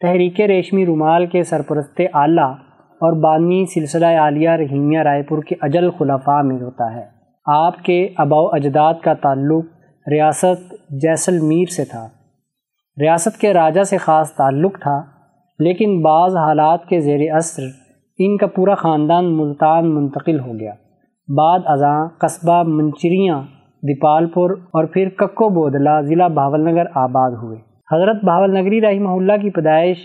تحریک ریشمی رومال کے سرپرست اعلیٰ اور بانی سلسلہ عالیہ رحیمیہ رائے پور کے اجل خلفاء میں ہوتا ہے۔ آپ کے اباء و اجداد کا تعلق ریاست جیسلمیر سے تھا۔ ریاست کے راجہ سے خاص تعلق تھا، لیکن بعض حالات کے زیر اثر ان کا پورا خاندان ملتان منتقل ہو گیا۔ بعد ازاں قصبہ منچریاں، دیپال پور اور پھر ککو بودلہ ضلع بھاول نگر آباد ہوئے۔ حضرت بھاول نگری رحمہ اللہ کی پیدائش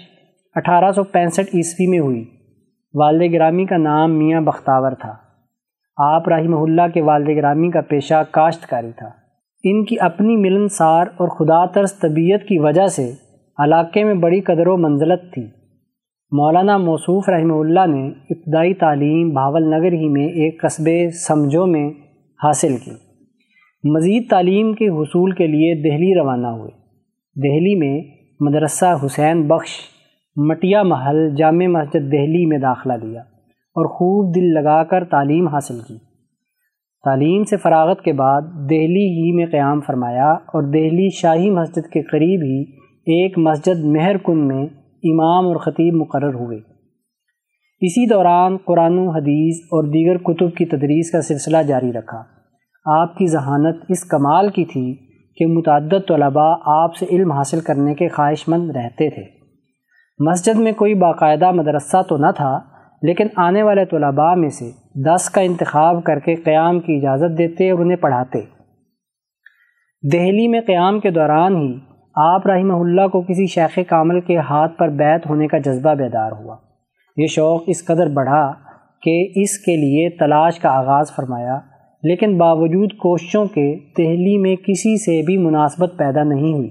اٹھارہ سو پینسٹھ عیسوی میں ہوئی۔ والد گرامی کا نام میاں بختاور تھا۔ آپ رحمہ اللہ کے والد گرامی کا پیشہ کاشتکاری تھا۔ ان کی اپنی ملنسار اور خدا ترس طبیعت کی وجہ سے علاقے میں بڑی قدر و منزلت تھی۔ مولانا موصوف رحمہ اللہ نے ابتدائی تعلیم بھاول نگر ہی میں ایک قصبے سمجھو میں حاصل کی۔ مزید تعلیم کے حصول کے لیے دہلی روانہ ہوئے۔ دہلی میں مدرسہ حسین بخش مٹیا محل جامع مسجد دہلی میں داخلہ لیا اور خوب دل لگا کر تعلیم حاصل کی۔ تعلیم سے فراغت کے بعد دہلی ہی میں قیام فرمایا اور دہلی شاہی مسجد کے قریب ہی ایک مسجد مہر کن میں امام اور خطیب مقرر ہوئے۔ اسی دوران قرآن و حدیث اور دیگر کتب کی تدریس کا سلسلہ جاری رکھا۔ آپ کی ذہانت اس کمال کی تھی کہ متعدد طلباء آپ سے علم حاصل کرنے کے خواہش مند رہتے تھے۔ مسجد میں کوئی باقاعدہ مدرسہ تو نہ تھا، لیکن آنے والے طلباء میں سے دس کا انتخاب کر کے قیام کی اجازت دیتے اور انہیں پڑھاتے۔ دہلی میں قیام کے دوران ہی آپ رحمہ اللہ کو کسی شیخ کامل کے ہاتھ پر بیت ہونے کا جذبہ بیدار ہوا۔ یہ شوق اس قدر بڑھا کہ اس کے لیے تلاش کا آغاز فرمایا۔ لیکن باوجود کوششوں کے دہلی میں کسی سے بھی مناسبت پیدا نہیں ہوئی۔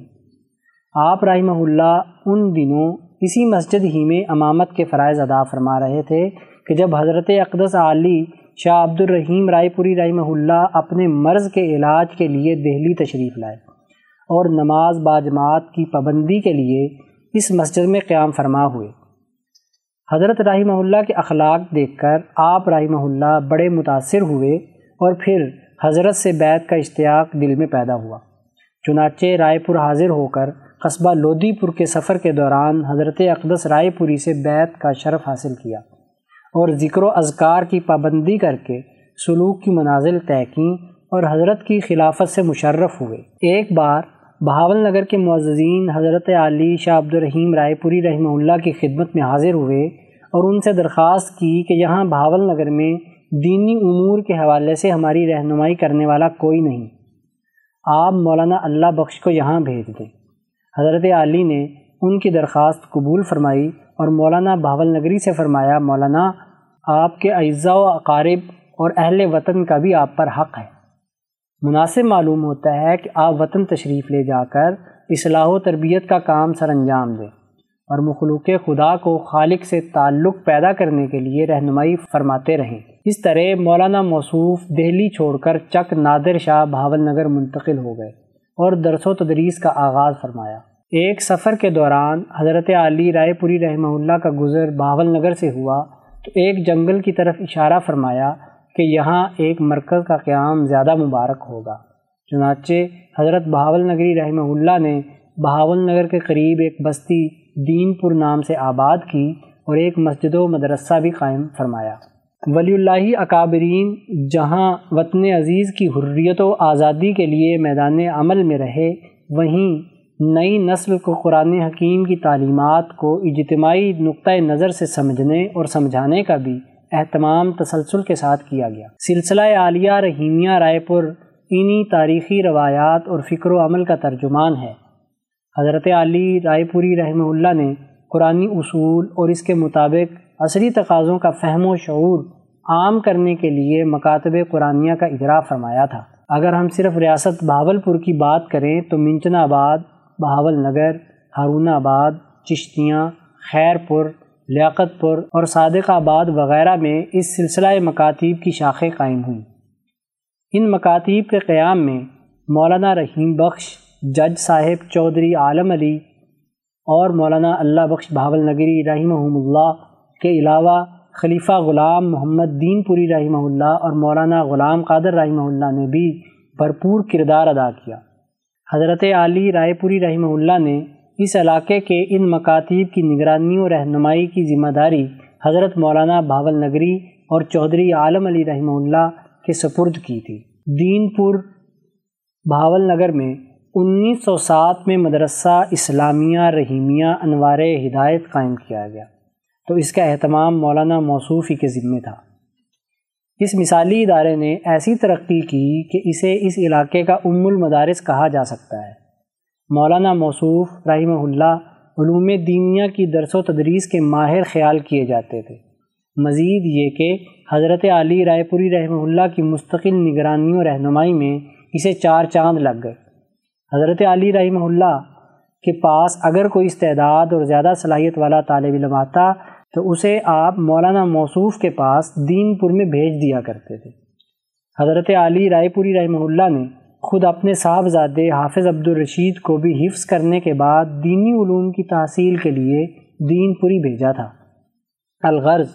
آپ رحمہ اللہ ان دنوں اسی مسجد ہی میں امامت کے فرائض ادا فرما رہے تھے کہ جب حضرت اقدس علی شاہ عبد الرحیم رائے پوری رحمہ اللہ اپنے مرض کے علاج کے لیے دہلی تشریف لائے اور نماز باجماعت کی پابندی کے لیے اس مسجد میں قیام فرما ہوئے۔ حضرت رحمہ اللہ کے اخلاق دیکھ کر آپ رحمہ اللہ بڑے متاثر ہوئے اور پھر حضرت سے بیت کا اشتیاق دل میں پیدا ہوا۔ چنانچہ رائے پور حاضر ہو کر قصبہ لودھی پور کے سفر کے دوران حضرت اقدس رائے پوری سے بیت کا شرف حاصل کیا اور ذکر و اذکار کی پابندی کر کے سلوک کی منازل طے کیں اور حضرت کی خلافت سے مشرف ہوئے۔ ایک بار بہاول نگر کے معززین حضرت علی شاہ عبد الرحیم رائے پوری رحمہ اللہ کی خدمت میں حاضر ہوئے اور ان سے درخواست کی کہ یہاں بہاول نگر میں دینی امور کے حوالے سے ہماری رہنمائی کرنے والا کوئی نہیں۔ آپ مولانا اللہ بخش کو یہاں بھیج دیں۔ حضرت علی نے ان کی درخواست قبول فرمائی اور مولانا بھاول نگری سے فرمایا، مولانا، آپ کے اعزاء و اقارب اور اہل وطن کا بھی آپ پر حق ہے۔ مناسب معلوم ہوتا ہے کہ آپ وطن تشریف لے جا کر اصلاح و تربیت کا کام سر انجام دیں۔ اور مخلوق خدا کو خالق سے تعلق پیدا کرنے کے لیے رہنمائی فرماتے رہیں۔ اس طرح مولانا موصوف دہلی چھوڑ کر چک نادر شاہ بھاول نگر منتقل ہو گئے اور درس و تدریس کا آغاز فرمایا۔ ایک سفر کے دوران حضرت علی رائے پوری رحمہ اللہ کا گزر بھاول نگر سے ہوا تو ایک جنگل کی طرف اشارہ فرمایا کہ یہاں ایک مرکز کا قیام زیادہ مبارک ہوگا۔ چنانچہ حضرت بہاول نگری رحمہ اللہ نے بہاول نگر کے قریب ایک بستی دین پور نام سے آباد کی اور ایک مسجد و مدرسہ بھی قائم فرمایا۔ ولی اللہ اکابرین، جہاں وطن عزیز کی حریت و آزادی کے لیے میدان عمل میں رہے، وہیں نئی نسل کو قرآن حکیم کی تعلیمات کو اجتماعی نقطۂ نظر سے سمجھنے اور سمجھانے کا بھی اہتمام تسلسل کے ساتھ کیا گیا۔ سلسلہ عالیہ رحیمیہ رائے پور، انہی تاریخی روایات اور فکر و عمل کا ترجمان ہے۔ حضرت علی رائے پوری رحمہ اللہ نے قرآن اصول اور اس کے مطابق عصری تقاضوں کا فہم و شعور عام کرنے کے لیے مکاتب قرآنیہ کا اجرا فرمایا تھا۔ اگر ہم صرف ریاست بہاول پور کی بات کریں تو منچن آباد، بہاول نگر، ہارون آباد، چشتیاں خیر پور لیاقت پور اور صادق آباد وغیرہ میں اس سلسلہ مکاتیب کی شاخیں قائم ہوئیں۔ ان مکاتیب کے قیام میں مولانا رحیم بخش جج صاحب چودھری عالم علی اور مولانا اللہ بخش بھاول نگری رحمہ اللہ کے علاوہ خلیفہ غلام محمد دین پوری رحمہ اللہ اور مولانا غلام قادر رحمہ اللہ نے بھی بھرپور کردار ادا کیا۔ حضرت علی رائے پوری رحمہ اللہ نے اس علاقے کے ان مکاتیب کی نگرانی و رہنمائی کی ذمہ داری حضرت مولانا بھاول نگری اور چودھری عالم علی رحمہ اللہ کے سپرد کی تھی۔ دین پور بھاول نگر میں انیس سو سات میں مدرسہ اسلامیہ رحیمیہ انوار ہدایت قائم کیا گیا۔ تو اس کا اہتمام مولانا موصوفی کے ذمے تھا۔ اس مثالی ادارے نے ایسی ترقی کی کہ اسے اس علاقے کا ام المدارس کہا جا سکتا ہے۔ مولانا موصوف رحمہ اللہ علوم دینیا کی درس و تدریس کے ماہر خیال کیے جاتے تھے۔ مزید یہ کہ حضرت علی رائے پوری رحمہ اللہ کی مستقل نگرانی و رہنمائی میں اسے چار چاند لگ گئے۔ حضرت علی رحمہ اللہ کے پاس اگر کوئی استعداد اور زیادہ صلاحیت والا طالب علم آتا تو اسے آپ مولانا موصوف کے پاس دین پور میں بھیج دیا کرتے تھے۔ حضرت علی رائے پوری رحمہ اللہ نے خود اپنے صاحبزادے حافظ عبد الرشید کو بھی حفظ کرنے کے بعد دینی علوم کی تحصیل کے لیے دین پوری بھیجا تھا۔ الغرض،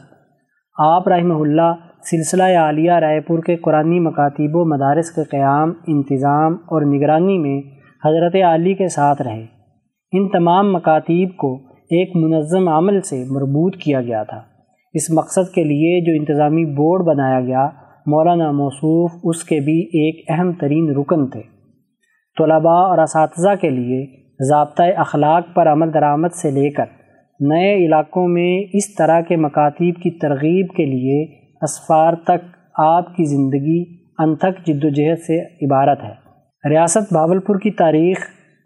آپ رحمہ اللہ سلسلہ عالیہ رائے پور کے قرآن مکاتیب و مدارس کے قیام، انتظام اور نگرانی میں حضرت علی کے ساتھ رہے۔ ان تمام مکاتیب کو ایک منظم عمل سے مربوط کیا گیا تھا۔ اس مقصد کے لیے جو انتظامی بورڈ بنایا گیا، مولانا موصوف اس کے بھی ایک اہم ترین رکن تھے۔ طلباء اور اساتذہ کے لیے ضابطۂ اخلاق پر عمل درآمد سے لے کر نئے علاقوں میں اس طرح کے مکاتیب کی ترغیب کے لیے اسفار تک آپ کی زندگی انتھک جد و جہد سے عبارت ہے۔ ریاست بھاولپور کی تاریخ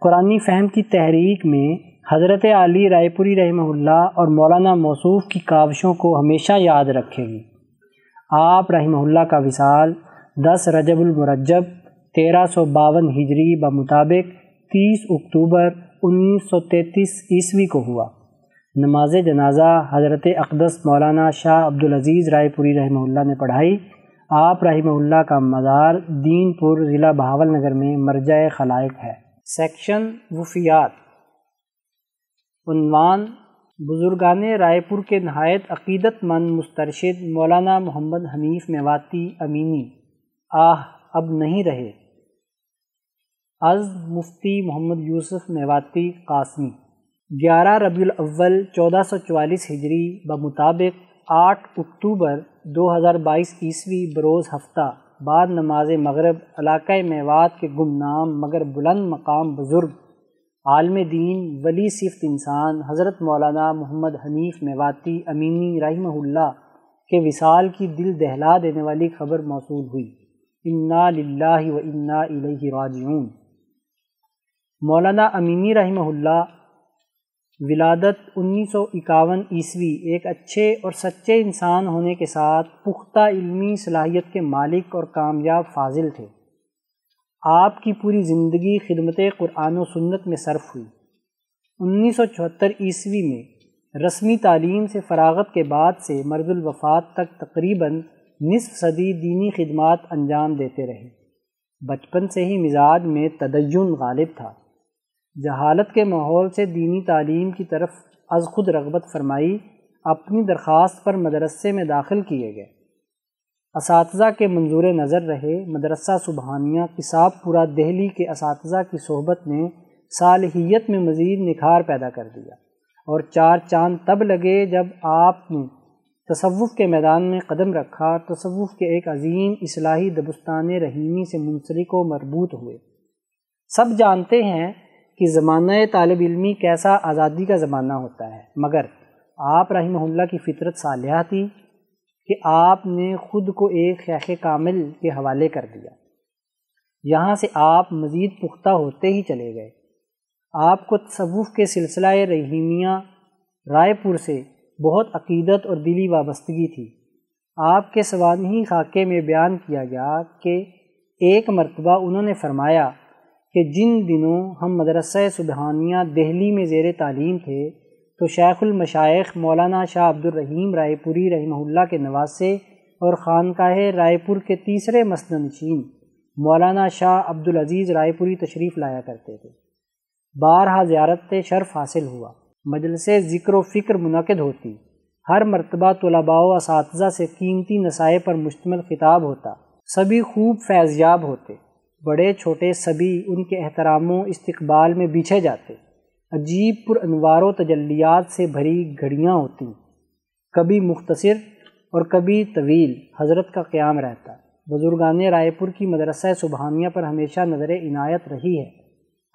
قرآن فہم کی تحریک میں حضرت علی رائے پوری رحمہ اللہ اور مولانا موصوف کی کاوشوں کو ہمیشہ یاد رکھے گی آپ رحمہ اللہ کا وصال دس رجب المرجب، تیرہ سو باون ہجری بمطابق تیس اکتوبر انیس سو تینتیس عیسوی کو ہوا۔ نماز جنازہ حضرت اقدس مولانا شاہ عبدالعزیز رائے پوری رحمہ اللہ نے پڑھائی۔ آپ رحمہ اللہ کا مزار دین پور ضلع بہاول نگر میں مرجع خلائق ہے۔ سیکشن وفیات۔ عنوان بزرگان رائے پور کے نہایت عقیدت مند مسترشد مولانا محمد حنیف میواتی امینی۔ آہ، اب نہیں رہے۔ از مفتی محمد یوسف میواتی قاسمی۔ گیارہ ربیع الاول، چودہ سو چوالیس ہجری، بمطابق آٹھ اکتوبر دو ہزار بائیس عیسوی بروز ہفتہ بعد نماز مغرب علاقۂ میوات کے گمنام مگر بلند مقام بزرگ عالم دین ولی صفت انسان حضرت مولانا محمد حنیف میواتی امینی رحمہ اللہ کے وصال کی دل دہلا دینے والی خبر موصول ہوئی۔ انا للہ و انا الیہ راجعون۔ مولانا امینی رحمہ اللہ ولادت انیس سو اکاون عیسوی، ایک اچھے اور سچے انسان ہونے کے ساتھ پختہ علمی صلاحیت کے مالک اور کامیاب فاضل تھے۔ آپ کی پوری زندگی خدمت قرآن و سنت میں صرف ہوئی۔ انیس سو چوہتر عیسوی میں رسمی تعلیم سے فراغت کے بعد سے مرض الوفات تک تقریباً نصف صدی دینی خدمات انجام دیتے رہے۔ بچپن سے ہی مزاج میں تدین غالب تھا۔ جہالت کے ماحول سے دینی تعلیم کی طرف از خود رغبت فرمائی، اپنی درخواست پر مدرسے میں داخل کیے گئے۔ اساتذہ کے منظور نظر رہے، مدرسہ سبحانیہ کساب پورا دہلی کے اساتذہ کی صحبت نے صالحیت میں مزید نکھار پیدا کر دیا اور چار چاند تب لگے جب آپ نے تصوف کے میدان میں قدم رکھا، تصوف کے ایک عظیم اصلاحی دبستان رحیمی سے منسلک و مربوط ہوئے۔ سب جانتے ہیں کہ زمانہ طالب علمی کیسا آزادی کا زمانہ ہوتا ہے۔ مگر آپ رحمہ اللہ کی فطرت صالحہ تھی کہ آپ نے خود کو ایک شیخ کامل کے حوالے کر دیا۔ یہاں سے آپ مزید پختہ ہوتے ہی چلے گئے۔ آپ کو تصوف کے سلسلہ رحیمیہ رائے پور سے بہت عقیدت اور دلی وابستگی تھی۔ آپ کے سوانحی خاکے میں بیان کیا گیا کہ ایک مرتبہ انہوں نے فرمایا کہ جن دنوں ہم مدرسہ سبحانیہ دہلی میں زیر تعلیم تھے، تو شیخ المشائق مولانا شاہ عبد الرحیم رائے پوری رحمہ اللہ کے نواسے اور خانقاہ رائے پور کے تیسرے مسند نشین مولانا شاہ عبد العزیز رائے پوری تشریف لایا کرتے تھے۔ بارہا زیارت شرف حاصل ہوا۔ مجلس ذکر و فکر منعقد ہوتی۔ ہر مرتبہ طلباء و اساتذہ سے قیمتی نسائے پر مشتمل خطاب ہوتا۔ سبھی خوب فیضیاب ہوتے۔ بڑے چھوٹے سبھی ان کے احترام و استقبال میں بیچھے جاتے۔ عجیب پر انوار و تجلیات سے بھری گھڑیاں ہوتی۔ کبھی مختصر اور کبھی طویل حضرت کا قیام رہتا۔ بزرگان رائے پور کی مدرسہ سبحانیہ پر ہمیشہ نظر عنایت رہی ہے۔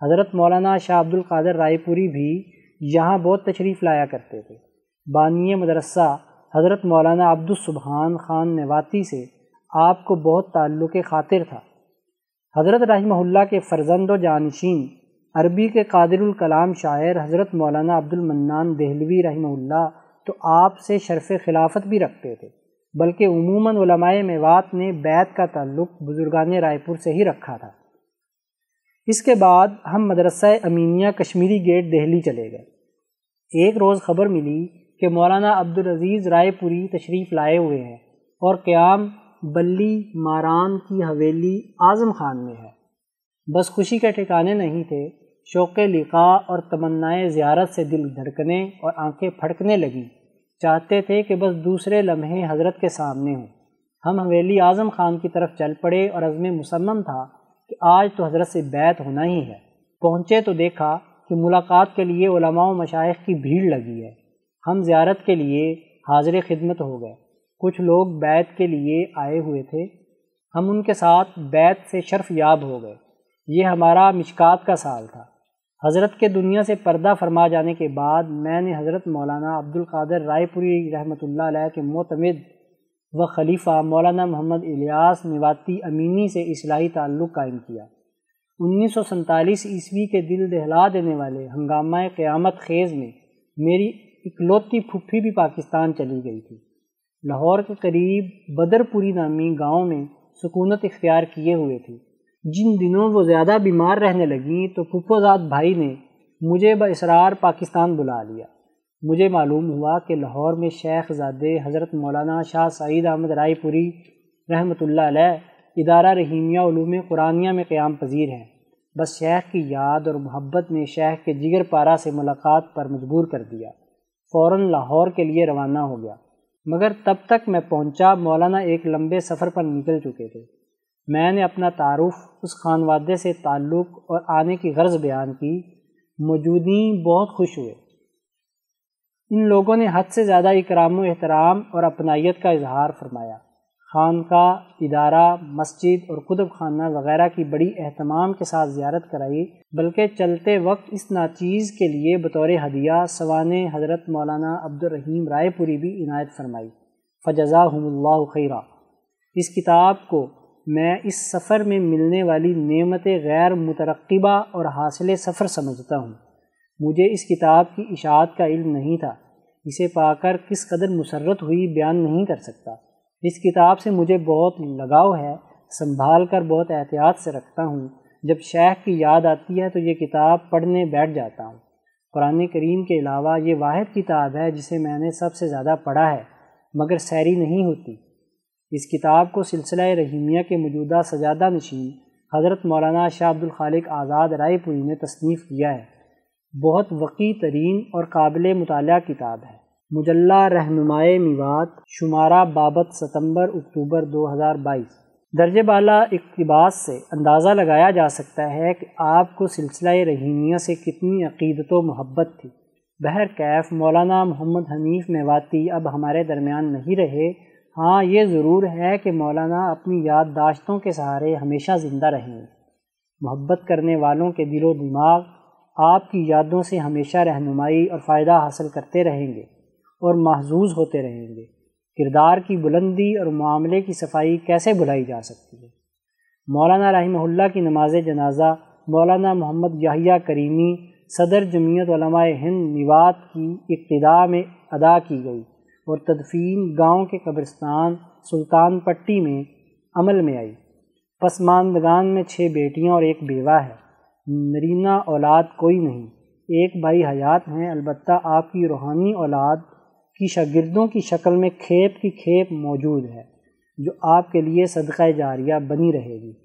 حضرت مولانا شاہ عبد القادر رائے پوری بھی یہاں بہت تشریف لایا کرتے تھے۔ بانی مدرسہ حضرت مولانا عبد السبحان خان نواتی سے آپ کو بہت تعلق خاطر تھا۔ حضرت رحمہ اللہ کے فرزند و جانشین، عربی کے قادر الکلام شاعر حضرت مولانا عبد المنان دہلوی رحمہ اللہ تو آپ سے شرف خلافت بھی رکھتے تھے، بلکہ عموماً علماء میوات نے بیت کا تعلق بزرگان رائے پور سے ہی رکھا تھا۔ اس کے بعد ہم مدرسہ امینیہ کشمیری گیٹ دہلی چلے گئے۔ ایک روز خبر ملی کہ مولانا عبدالعزیز رائے پوری تشریف لائے ہوئے ہیں اور قیام بلی ماران کی حویلی اعظم خان میں ہے۔ بس خوشی کے ٹھکانے نہیں تھے، شوق لقاء اور تمنائے زیارت سے دل دھڑکنے اور آنکھیں پھڑکنے لگیں۔ چاہتے تھے کہ بس دوسرے لمحے حضرت کے سامنے ہوں۔ ہم حویلی اعظم خان کی طرف چل پڑے اور عزم مسمم تھا کہ آج تو حضرت سے بیت ہونا ہی ہے۔ پہنچے تو دیکھا کہ ملاقات کے لیے علماء و مشائق کی بھیڑ لگی ہے۔ ہم زیارت کے لیے حاضر خدمت ہو گئے۔ کچھ لوگ بیت کے لیے آئے ہوئے تھے۔ ہم ان کے ساتھ بیت سے شرف یاب ہو گئے۔ یہ ہمارا مشکات کا سال تھا۔ حضرت کے دنیا سے پردہ فرما جانے کے بعد میں نے حضرت مولانا عبد القادر رائے پوری رحمۃ اللہ علیہ کے معتمد و خلیفہ مولانا محمد الیاس نواتی امینی سے اصلاحی تعلق قائم کیا۔ انیس سو سنتالیس عیسوی کے دل دہلا دینے والے ہنگامہ قیامت خیز میں میری اکلوتی پھپھی بھی پاکستان چلی گئی تھی۔ لاہور کے قریب بدر پوری نامی گاؤں میں سکونت اختیار کیے ہوئے تھی جن دنوں وہ زیادہ بیمار رہنے لگیں تو پھپھوزاد بھائی نے مجھے باسرار پاکستان بلا لیا۔ مجھے معلوم ہوا کہ لاہور میں شیخ زادے حضرت مولانا شاہ سعید احمد رائے پوری رحمۃ اللہ علیہ ادارہ رحیمیہ علوم قرآنیہ میں قیام پذیر ہیں۔ بس شیخ کی یاد اور محبت نے شیخ کے جگر پارا سے ملاقات پر مجبور کر دیا۔ فوراً لاہور کے لیے روانہ ہو گیا۔ مگر تب تک میں پہنچا، مولانا ایک لمبے سفر پر نکل چکے تھے۔ میں نے اپنا تعارف، اس خانوادے سے تعلق اور آنے کی غرض بیان کی۔ موجودین بہت خوش ہوئے۔ ان لوگوں نے حد سے زیادہ اکرام و احترام اور اپنائیت کا اظہار فرمایا۔ خانقاہ ادارہ، مسجد اور قطب خانہ وغیرہ کی بڑی اہتمام کے ساتھ زیارت کرائی، بلکہ چلتے وقت اس ناچیز کے لیے بطور ہدیہ سوان حضرت مولانا عبدالرحیم رائے پوری بھی عنایت فرمائی۔ فجزا اللہ خیرہ اس کتاب کو میں اس سفر میں ملنے والی نعمت غیر مترقبہ اور حاصل سفر سمجھتا ہوں۔ مجھے اس کتاب کی اشاعت کا علم نہیں تھا۔ اسے پا کر کس قدر مسرت ہوئی بیان نہیں کر سکتا۔ اس کتاب سے مجھے بہت لگاؤ ہے، سنبھال کر بہت احتیاط سے رکھتا ہوں۔ جب شیخ کی یاد آتی ہے تو یہ کتاب پڑھنے بیٹھ جاتا ہوں۔ قرآن کریم کے علاوہ یہ واحد کتاب ہے جسے میں نے سب سے زیادہ پڑھا ہے، مگر سیری نہیں ہوتی۔ اس کتاب کو سلسلہ رحیمیہ کے موجودہ سجادہ نشین حضرت مولانا شاہ عبد الخالق آزاد رائے پوری نے تصنیف کیا ہے۔ بہت وقی ترین اور قابل مطالعہ کتاب ہے۔ مجلہ رہنمائے میوات شمارہ بابت ستمبر اکتوبر دو ہزار بائیس۔ درج بالا اقتباس سے اندازہ لگایا جا سکتا ہے کہ آپ کو سلسلہ رحیمیہ سے کتنی عقیدت و محبت تھی۔ بہر کیف مولانا محمد حنیف میواتی اب ہمارے درمیان نہیں رہے ہاں یہ ضرور ہے کہ مولانا اپنی یادداشتوں کے سہارے ہمیشہ زندہ رہیں۔ گے محبت کرنے والوں کے دل و دماغ آپ کی یادوں سے ہمیشہ رہنمائی اور فائدہ حاصل کرتے رہیں گے۔ اور محظوظ ہوتے رہیں گے۔ کردار کی بلندی اور معاملے کی صفائی کیسے بھلائی جا سکتی ہے؟ مولانا رحمہ اللہ کی نماز جنازہ مولانا محمد یاہیہ کریمی صدر جمعیت علماء ہند نوات کی ابتدا میں ادا کی گئی اور تدفین گاؤں کے قبرستان سلطان پٹی میں عمل میں آئی۔ پسماندگان میں چھ بیٹیاں اور ایک بیوہ ہے۔ نرینہ اولاد کوئی نہیں۔ ایک بھائی حیات ہیں، البتہ آپ کی روحانی اولاد کی شاگردوں کی شکل میں کھیپ کی کھیپ موجود ہے جو آپ کے لیے صدقہ جاریہ بنی رہے گی۔